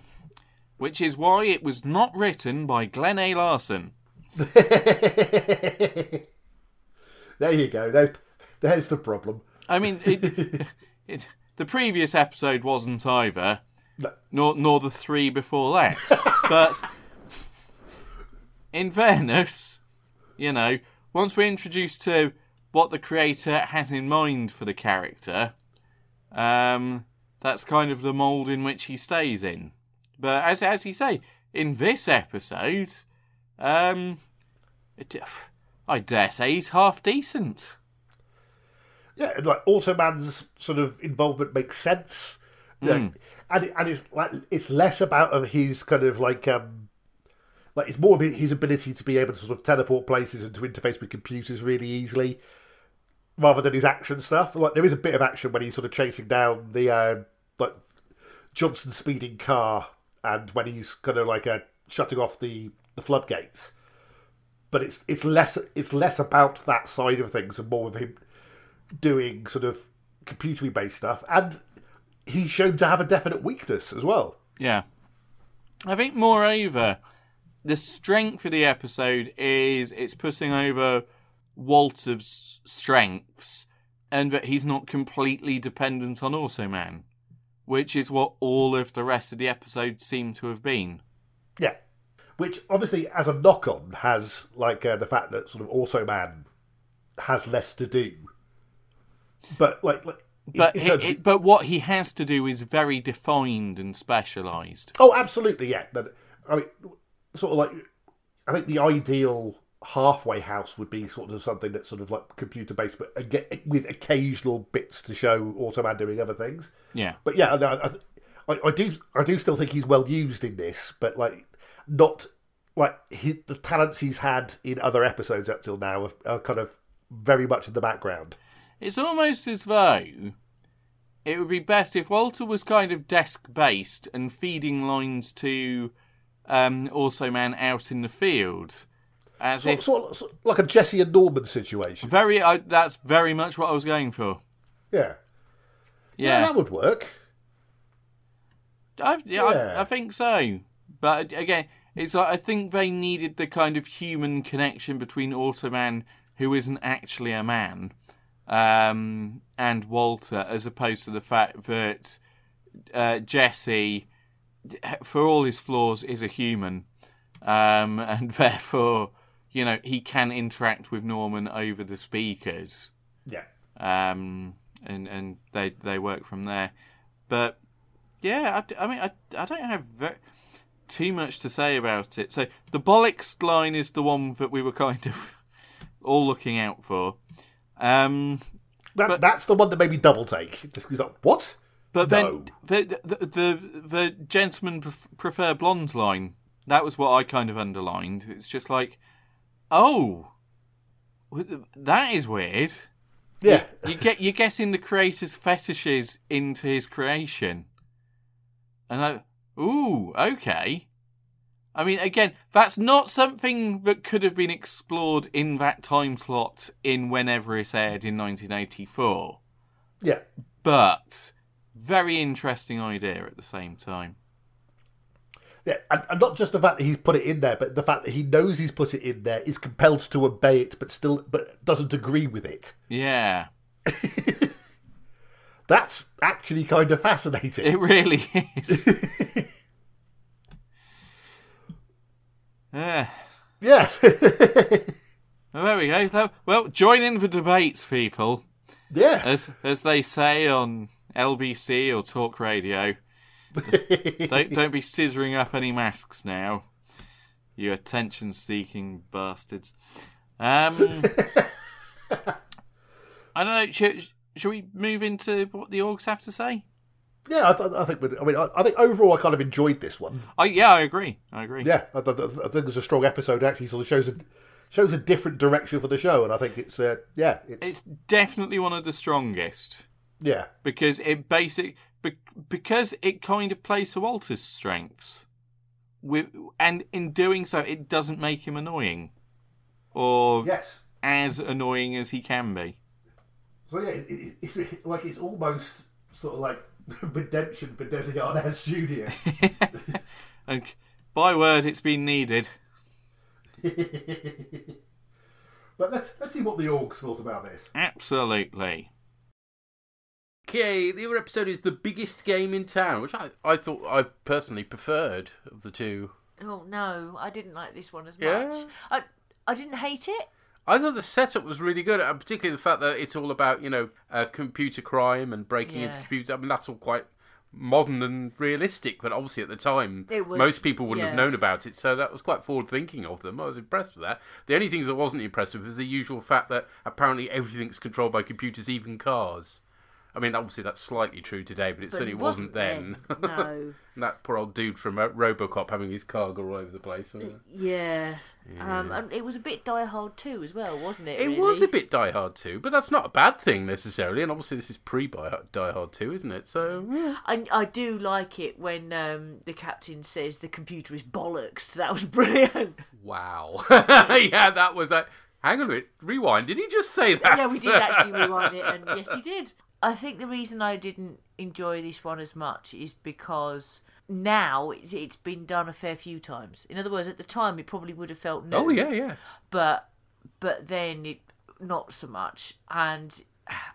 [SPEAKER 1] Which is why it was not written by Glen A. Larson.
[SPEAKER 2] There you go. There's there's the problem.
[SPEAKER 1] I mean, it, it, the previous episode wasn't either,
[SPEAKER 2] No.
[SPEAKER 1] nor nor the three before that. but in fairness, you know, once we're introduced to what the creator has in mind for the character, um, that's kind of the mold in which he stays in. But as as you say, in this episode, um, it, I dare say he's half decent.
[SPEAKER 2] Yeah, and like Automan's sort of involvement makes sense. Yeah, and it, and it's like it's less about his kind of like um like it's more of his ability to be able to sort of teleport places and to interface with computers really easily, rather than his action stuff. Like there is a bit of action when he's sort of chasing down the uh, like Johnson speeding car, and when he's kind of like uh, shutting off the the floodgates. But it's it's less it's less about that side of things and more of him doing sort of computery based stuff, and he's shown to have a definite weakness as well.
[SPEAKER 1] Yeah. I think, moreover, the strength of the episode is it's putting over Walter's strengths and that he's not completely dependent on Automan, which is what all of the rest of the episode seem to have been.
[SPEAKER 2] Yeah, which obviously, as a knock on, has like uh, the fact that sort of Automan has less to do. But like, like
[SPEAKER 1] But
[SPEAKER 2] of-
[SPEAKER 1] but what he has to do is very defined and specialised.
[SPEAKER 2] oh, absolutely, yeah. But I mean, sort of like, I think the ideal halfway house would be sort of something that's sort of like computer based, but again, with occasional bits to show Automan doing other things.
[SPEAKER 1] Yeah.
[SPEAKER 2] But yeah, no, I, I, I do, I do still think he's well used in this, but like not like his, the talents he's had in other episodes up till now are, are kind of very much in the background.
[SPEAKER 1] It's almost as though it would be best if Walter was kind of desk based and feeding lines to um, man out in the field. As
[SPEAKER 2] Sort,
[SPEAKER 1] if
[SPEAKER 2] sort, sort like a Jesse and Norman situation.
[SPEAKER 1] very, I, that's very much what I was going for.
[SPEAKER 2] Yeah. yeah,
[SPEAKER 1] Yeah,
[SPEAKER 2] that would work.
[SPEAKER 1] I, yeah,
[SPEAKER 2] Yeah.
[SPEAKER 1] I, I think so. But again, it's like I think they needed the kind of human connection between Automan, who isn't actually a man, um, and Walter, as opposed to the fact that uh, Jesse, for all his flaws, is a human, um, and therefore, you know, he can interact with Norman over the speakers
[SPEAKER 2] Yeah.
[SPEAKER 1] um, and and they they work from there. But yeah, I, I mean, I, I don't have ve- too much to say about it. So the bollocks line is the one that we were kind of all looking out for. Um,
[SPEAKER 2] That,
[SPEAKER 1] But-
[SPEAKER 2] that's the one that made me double take. Just goes like, what?
[SPEAKER 1] but
[SPEAKER 2] No.
[SPEAKER 1] then the, the the the gentlemen prefer blondes line. That was what I kind of underlined. It's just like, oh, that is weird.
[SPEAKER 2] Yeah.
[SPEAKER 1] You get you're getting the creator's fetishes into his creation, and I, ooh, okay. I mean, again, that's not something that could have been explored in that time slot in whenever it aired in 1984,
[SPEAKER 2] Yeah.
[SPEAKER 1] but very interesting idea at the same time.
[SPEAKER 2] Yeah, and, and not just the fact that he's put it in there, but the fact that he knows he's put it in there, is compelled to obey it, but still, but doesn't agree with it.
[SPEAKER 1] Yeah,
[SPEAKER 2] That's actually kind of fascinating.
[SPEAKER 1] it really is. yeah.
[SPEAKER 2] yeah,
[SPEAKER 1] Well, there we go. Well, join in the debates, people.
[SPEAKER 2] yeah.
[SPEAKER 1] As as they say on LBC or Talk Radio. don't don't be scissoring up any masks now. You attention seeking bastards. Um I don't know, should, should we move into what the orgs have to say?
[SPEAKER 2] Yeah, I, th- I think. I mean, I, I think overall, I kind of enjoyed this one.
[SPEAKER 1] I yeah, I agree. I agree.
[SPEAKER 2] Yeah, I, th- I think it's a strong episode. Actually, sort of shows a shows a different direction for the show, and I think it's uh, yeah, it's,
[SPEAKER 1] It's definitely one of the strongest
[SPEAKER 2] yeah,
[SPEAKER 1] because it basic be, because it kind of plays to Walter's strengths. With and in doing so, it doesn't make him annoying, or
[SPEAKER 2] yes.
[SPEAKER 1] as annoying as he can be.
[SPEAKER 2] So yeah, it, it, it's like it's almost sort of like redemption for Desi Arnaz Jr.
[SPEAKER 1] and by word, it's been needed.
[SPEAKER 2] but let's let's see what the orcs thought about this.
[SPEAKER 1] Absolutely.
[SPEAKER 6] Okay, the other episode is the biggest game in town, which I, I thought I personally preferred of the two.
[SPEAKER 7] Oh no, I didn't like this one as
[SPEAKER 6] Yeah?
[SPEAKER 7] much. I I didn't hate it.
[SPEAKER 6] I thought the setup was really good, and particularly the fact that it's all about you know uh, computer crime and breaking into computers. I mean, that's all quite modern and realistic, but obviously at the time,
[SPEAKER 7] It was-
[SPEAKER 6] most people wouldn't have known about it. So that was quite forward thinking of them. I was impressed with that. The only things I wasn't impressed with was the usual fact that apparently everything's controlled by computers, even cars. I mean, obviously that's slightly true today, but it
[SPEAKER 7] But
[SPEAKER 6] certainly
[SPEAKER 7] it
[SPEAKER 6] wasn't, then.
[SPEAKER 7] No.
[SPEAKER 6] And that poor old dude from uh, RoboCop having his car go all over the place. uh,
[SPEAKER 7] Yeah. Um, and it was a bit Die Hard too, as well, wasn't it?
[SPEAKER 6] It
[SPEAKER 7] really?
[SPEAKER 6] was a bit Die Hard 2, but that's not a bad thing necessarily. And obviously, this is pre Die Hard 2, isn't it? So, yeah.
[SPEAKER 7] I, I do like it when um, the captain says the computer is bollocks. That was brilliant.
[SPEAKER 6] wow. yeah, that was a. Hang on a minute. Rewind. Did he just say that?
[SPEAKER 7] yeah, we did actually rewind it, and yes, he did. I think the reason I didn't enjoy this one as much is because now it's, it's been done a fair few times. In other words, at the time it probably would have felt oh, new.
[SPEAKER 6] Oh, yeah, yeah.
[SPEAKER 7] but but then it not so much and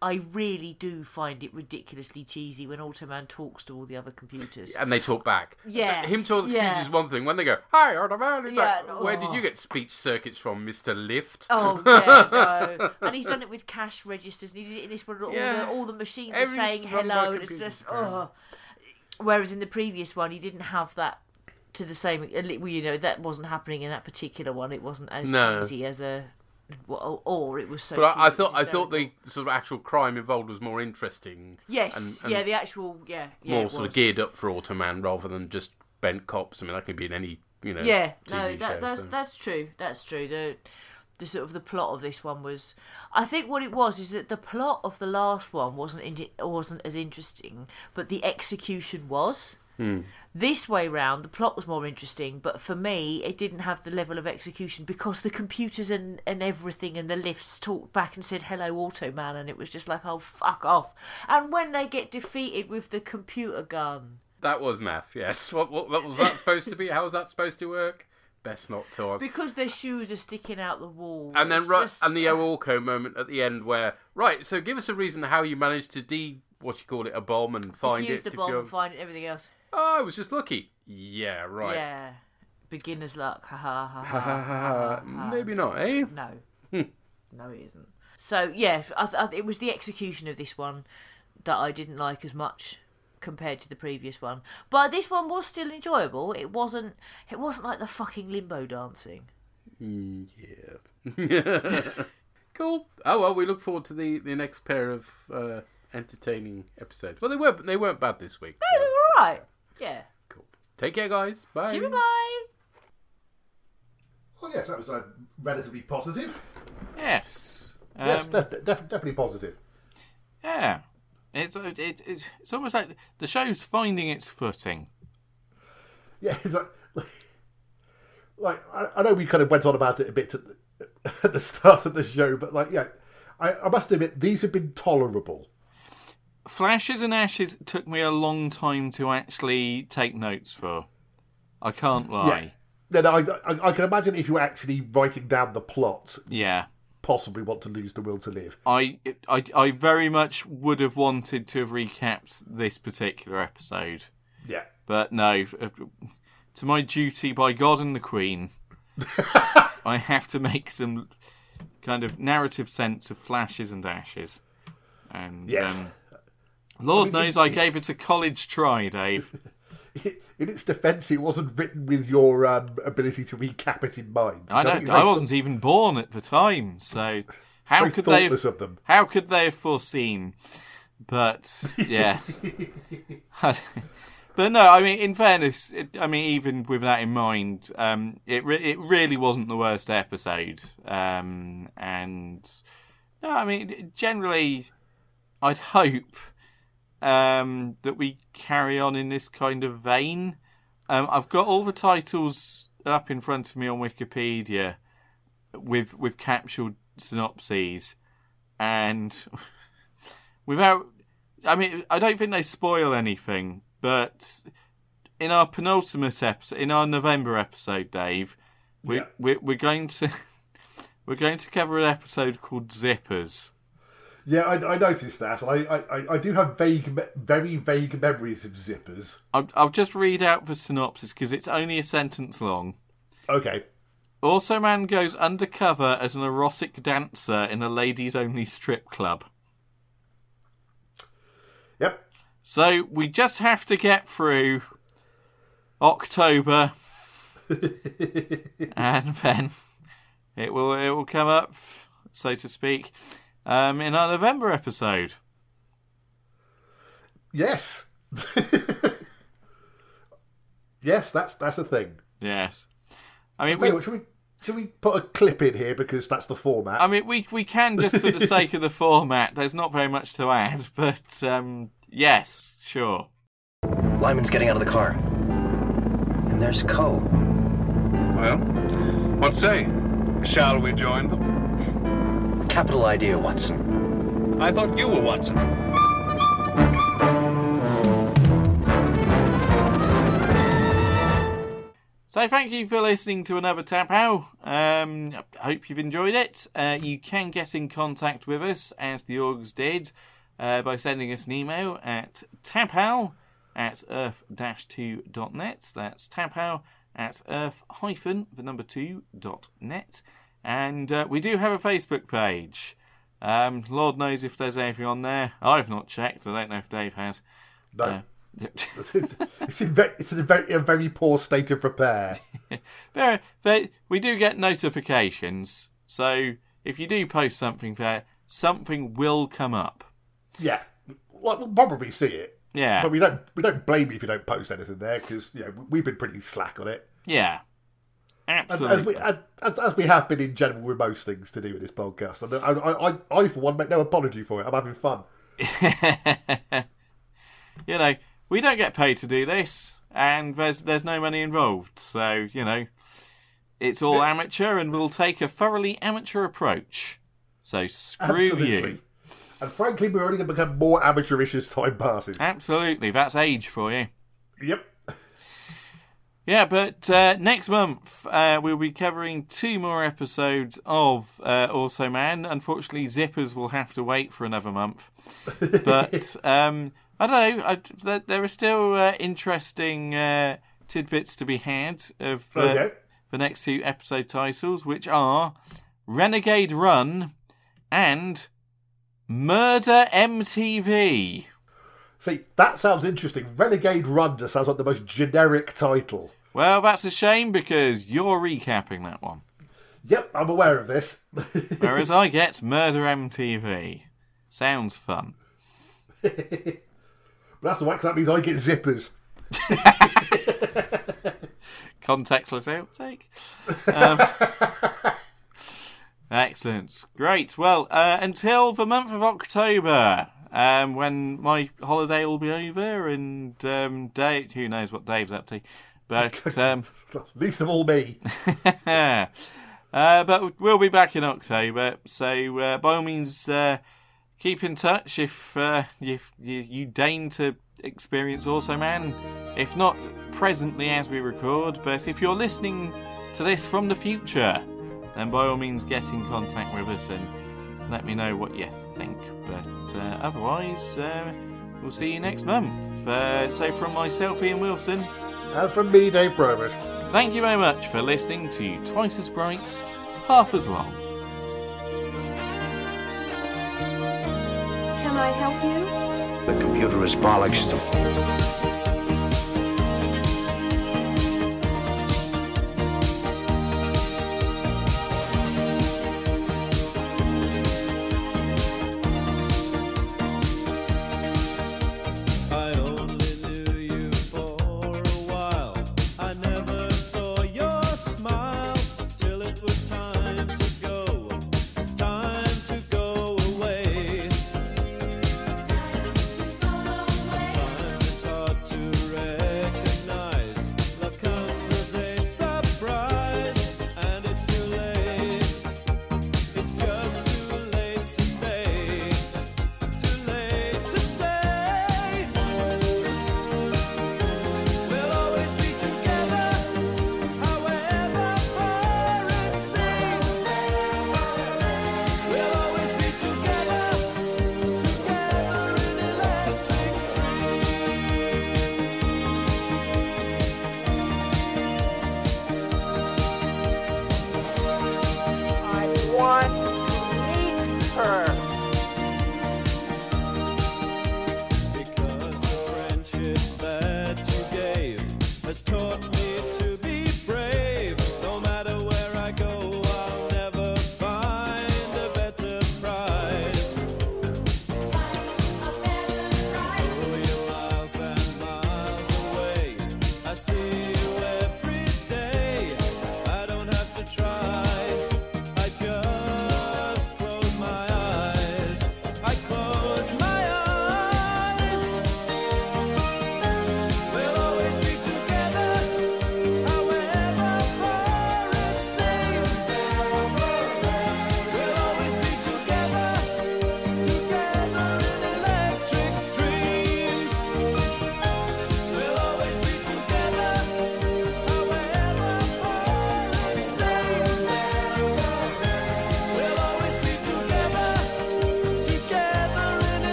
[SPEAKER 7] I really do find it ridiculously cheesy when Automan talks to all the other computers.
[SPEAKER 6] And they talk back.
[SPEAKER 7] Yeah,
[SPEAKER 6] Him talking to
[SPEAKER 7] yeah.
[SPEAKER 6] computers is one thing. When they go, Hi, Automan, it's
[SPEAKER 7] Yeah,
[SPEAKER 6] like, Where did
[SPEAKER 7] oh.
[SPEAKER 6] you get speech circuits from, Mr. Lift?
[SPEAKER 7] Oh yeah, no. And he's done it with cash registers. And he did it in this one. All,
[SPEAKER 6] Yeah.
[SPEAKER 7] the, all the machines are saying hello, and it's just oh. Whereas in the previous one, he didn't have that to the same. well, You know, that wasn't happening in that particular one. It wasn't as
[SPEAKER 6] No.
[SPEAKER 7] cheesy as a. Or it was so.
[SPEAKER 6] But I, I thought I thought the sort of actual crime involved was more interesting.
[SPEAKER 7] Yes,
[SPEAKER 6] and- and
[SPEAKER 7] yeah, the actual, yeah, yeah,
[SPEAKER 6] more sort of geared up for Automan rather than just bent cops. I mean, that can be in any you know.
[SPEAKER 7] Yeah, no,
[SPEAKER 6] show,
[SPEAKER 7] that's
[SPEAKER 6] so.
[SPEAKER 7] that's true. That's true. The the sort of the plot of this one was, I think what it was is that the plot of the last one wasn't in, wasn't as interesting, but the execution was. Hmm. This way round, the plot was more interesting, but for me, it didn't have the level of execution because the computers and, and everything and the lifts talked back and said, hello, Automan, and it was just like, oh, fuck off. And when they get defeated with the computer gun.
[SPEAKER 6] That was naff. Yes. What, what, what was that supposed to be? How was that supposed to work? Best not to.
[SPEAKER 7] Because their shoes are sticking out the wall.
[SPEAKER 6] And then right,
[SPEAKER 7] just-
[SPEAKER 6] and the Orko moment at the end where right. So give us a reason how you managed to de what you call it a bomb and find
[SPEAKER 7] defuse
[SPEAKER 6] it.
[SPEAKER 7] the bomb
[SPEAKER 6] you're-
[SPEAKER 7] and find it, everything else.
[SPEAKER 6] Oh, I was just lucky. Yeah, right.
[SPEAKER 7] Yeah. Beginner's luck. Ha ha ha
[SPEAKER 6] Ha,
[SPEAKER 7] ha.
[SPEAKER 6] ha, ha, ha. Maybe not, eh?
[SPEAKER 7] No. no, it isn't. So, yeah, I, I, it was the execution of this one that I didn't like as much compared to the previous one. But this one was still enjoyable. It wasn't it wasn't like the fucking limbo dancing.
[SPEAKER 6] Mm, yeah. cool. Oh well, we look forward to the, the next pair of uh, entertaining episodes. Well, they weren't they weren't bad this week.
[SPEAKER 7] Hey,
[SPEAKER 6] so-
[SPEAKER 7] all right. Yeah.
[SPEAKER 6] Cool. Take care, guys. Bye.
[SPEAKER 7] Bye bye.
[SPEAKER 2] Well, yes, that was uh, relatively positive.
[SPEAKER 1] Yes.
[SPEAKER 2] yes,
[SPEAKER 1] Um,
[SPEAKER 2] def- def- definitely positive.
[SPEAKER 1] Yeah. It's, it, it, it's almost like the show's finding its footing.
[SPEAKER 2] Yeah, it's like, like, like I, I know we kind of went on about it a bit at the, at the start of the show, but like, yeah, I, I must admit these have been tolerable.
[SPEAKER 1] Flashes and Ashes took me a long time to actually take notes for. I can't lie. Yeah.
[SPEAKER 2] Then I, I, I can imagine if you were actually writing down the plot,
[SPEAKER 1] Yeah.
[SPEAKER 2] Possibly want to lose the will to live.
[SPEAKER 1] I, I, I very much would have wanted to have recapped this particular episode.
[SPEAKER 2] Yeah,
[SPEAKER 1] But no, to my duty by God and the Queen, I have to make some kind of narrative sense of flashes and ashes. And
[SPEAKER 2] Yes.
[SPEAKER 1] um, Lord knows I gave it a college try, Dave.
[SPEAKER 2] in its defence, it wasn't written with your um, ability to recap it in mind.
[SPEAKER 1] I don't. I wasn't even born at the time, so how could they? Have,
[SPEAKER 2] of them.
[SPEAKER 1] how could they have foreseen? But yeah. but no, I mean, in fairness, it, I mean, even with that in mind, um, it re- it really wasn't the worst episode. Um, and no, I mean, generally, I'd hope um, that we carry on in this kind of vein. Um, I've got all the titles up in front of me on Wikipedia with with capsule synopses, and without, I mean, I don't think they spoil anything, but in our penultimate episode, in our November episode, Dave, we
[SPEAKER 2] Yeah.
[SPEAKER 1] we're, we're going to we're going to cover an episode called Zippers.
[SPEAKER 2] Yeah, I, I noticed that, and I, I, I do have vague, very vague memories of zippers.
[SPEAKER 1] I'll, I'll just read out the synopsis because it's only a sentence long.
[SPEAKER 2] Okay,
[SPEAKER 1] Automan goes undercover as an erotic dancer in a ladies only strip club.
[SPEAKER 2] yep,
[SPEAKER 1] So we just have to get through October, and then it will it will come up, so to speak, um, in our November episode.
[SPEAKER 2] yes, yes, that's that's a thing.
[SPEAKER 1] Yes, I mean
[SPEAKER 2] Tell
[SPEAKER 1] we,
[SPEAKER 2] what, should we should we put a clip in here because that's the format?
[SPEAKER 1] I mean we we can just for the sake of the format. There's not very much to add, but um, yes, sure.
[SPEAKER 4] Lyman's getting out of the car. And there's Coe.
[SPEAKER 3] Well, what say? Shall we join them?
[SPEAKER 4] Capital idea, Watson.
[SPEAKER 3] I thought you were Watson.
[SPEAKER 1] So thank you for listening to another Tap How. Um, I hope you've enjoyed it. Uh, you can get in contact with us as the orgs did uh, by sending us an email at taphow at earth-2.net. That's taphow at earth-the number 2.net. And uh, we do have a Facebook page. Um, Lord knows if there's anything on there. I've not checked. I don't know if Dave has.
[SPEAKER 2] no,
[SPEAKER 1] Uh,
[SPEAKER 2] it's in very, it's in a very, a very poor state of repair.
[SPEAKER 1] But, but we do get notifications, so if you do post something there, something will come up.
[SPEAKER 2] yeah, well, we'll probably see it,
[SPEAKER 1] Yeah,
[SPEAKER 2] but we don't we don't blame you if you don't post anything there because you know we've been pretty slack on it.
[SPEAKER 1] yeah, absolutely.
[SPEAKER 2] as we as, as, we have been in general with most things to do with this podcast, and I, I, I for one make no apology for it. I'm having fun.
[SPEAKER 1] you know, we don't get paid to do this, and there's there's no money involved, so you know, it's all amateur, and we'll take a thoroughly amateur approach. So screw
[SPEAKER 2] Absolutely.
[SPEAKER 1] you.
[SPEAKER 2] And frankly, we're only going to become more amateurish as time passes.
[SPEAKER 1] Absolutely, that's age for you.
[SPEAKER 2] Yep.
[SPEAKER 1] Yeah, but uh, next month uh, we'll be covering two more episodes of uh, Automan. Unfortunately, Zippers will have to wait for another month. But um, I don't know. I, there, there are still uh, interesting uh, tidbits to be had of uh,
[SPEAKER 2] Okay.
[SPEAKER 1] the next two episode titles, which are Renegade Run and Murder MTV.
[SPEAKER 2] See, that sounds interesting. Renegade Run just sounds like the most generic title.
[SPEAKER 1] Well, that's a shame because you're recapping that one.
[SPEAKER 2] Yep, I'm aware of this.
[SPEAKER 1] Whereas I get Murder MTV. Sounds fun.
[SPEAKER 2] But that's the wax. That means I get zippers.
[SPEAKER 1] Contextless outtake. Um, excellent. Great. Well, uh, until the month of October, um, when my holiday will be over, and um, Dave, who knows what Dave's up to. But um,
[SPEAKER 2] Least of all me.
[SPEAKER 1] uh, but we'll be back in October, so uh, by all means, uh, keep in touch if uh, you, you you deign to experience Automan. If not presently as we record, but if you're listening to this from the future, then by all means get in contact with us and let me know what you think. But uh, otherwise, uh, we'll see you next month. Uh, so from myself, Ian Wilson.
[SPEAKER 2] And from me, Dave Bromers.
[SPEAKER 1] Thank you very much for listening to Twice as Bright, Half as Long.
[SPEAKER 5] Can I help you?
[SPEAKER 4] The computer is bollocks.
[SPEAKER 5] Her.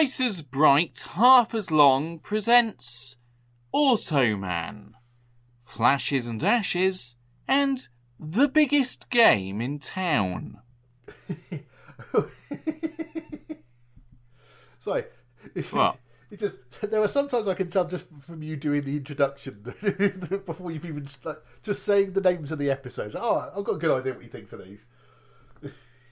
[SPEAKER 1] Twice as bright, half as long presents Automan, Flashes and Ashes, and the biggest game in town.
[SPEAKER 2] Sorry.
[SPEAKER 1] What?
[SPEAKER 2] It just there are sometimes I can tell just from you doing the introduction before you've even like, just saying the names of the episodes. Oh, I've got a good idea what you think of these.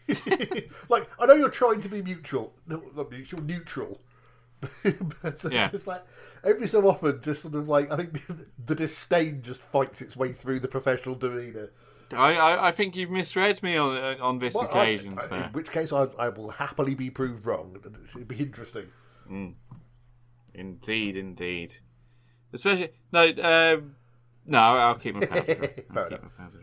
[SPEAKER 2] like I know you're trying to be mutual, not mutual, neutral, but uh,
[SPEAKER 1] Yeah.
[SPEAKER 2] it's like every so often, just sort of like I think the disdain just fights its way through the professional demeanour.
[SPEAKER 1] I, I, I think you've misread me on uh, on this
[SPEAKER 2] Well,
[SPEAKER 1] occasion,
[SPEAKER 2] I- in which case, I, I will happily be proved wrong. It'd be interesting.
[SPEAKER 1] Indeed, indeed. Especially no, um, no. I'll keep my powder. I'll keep my powder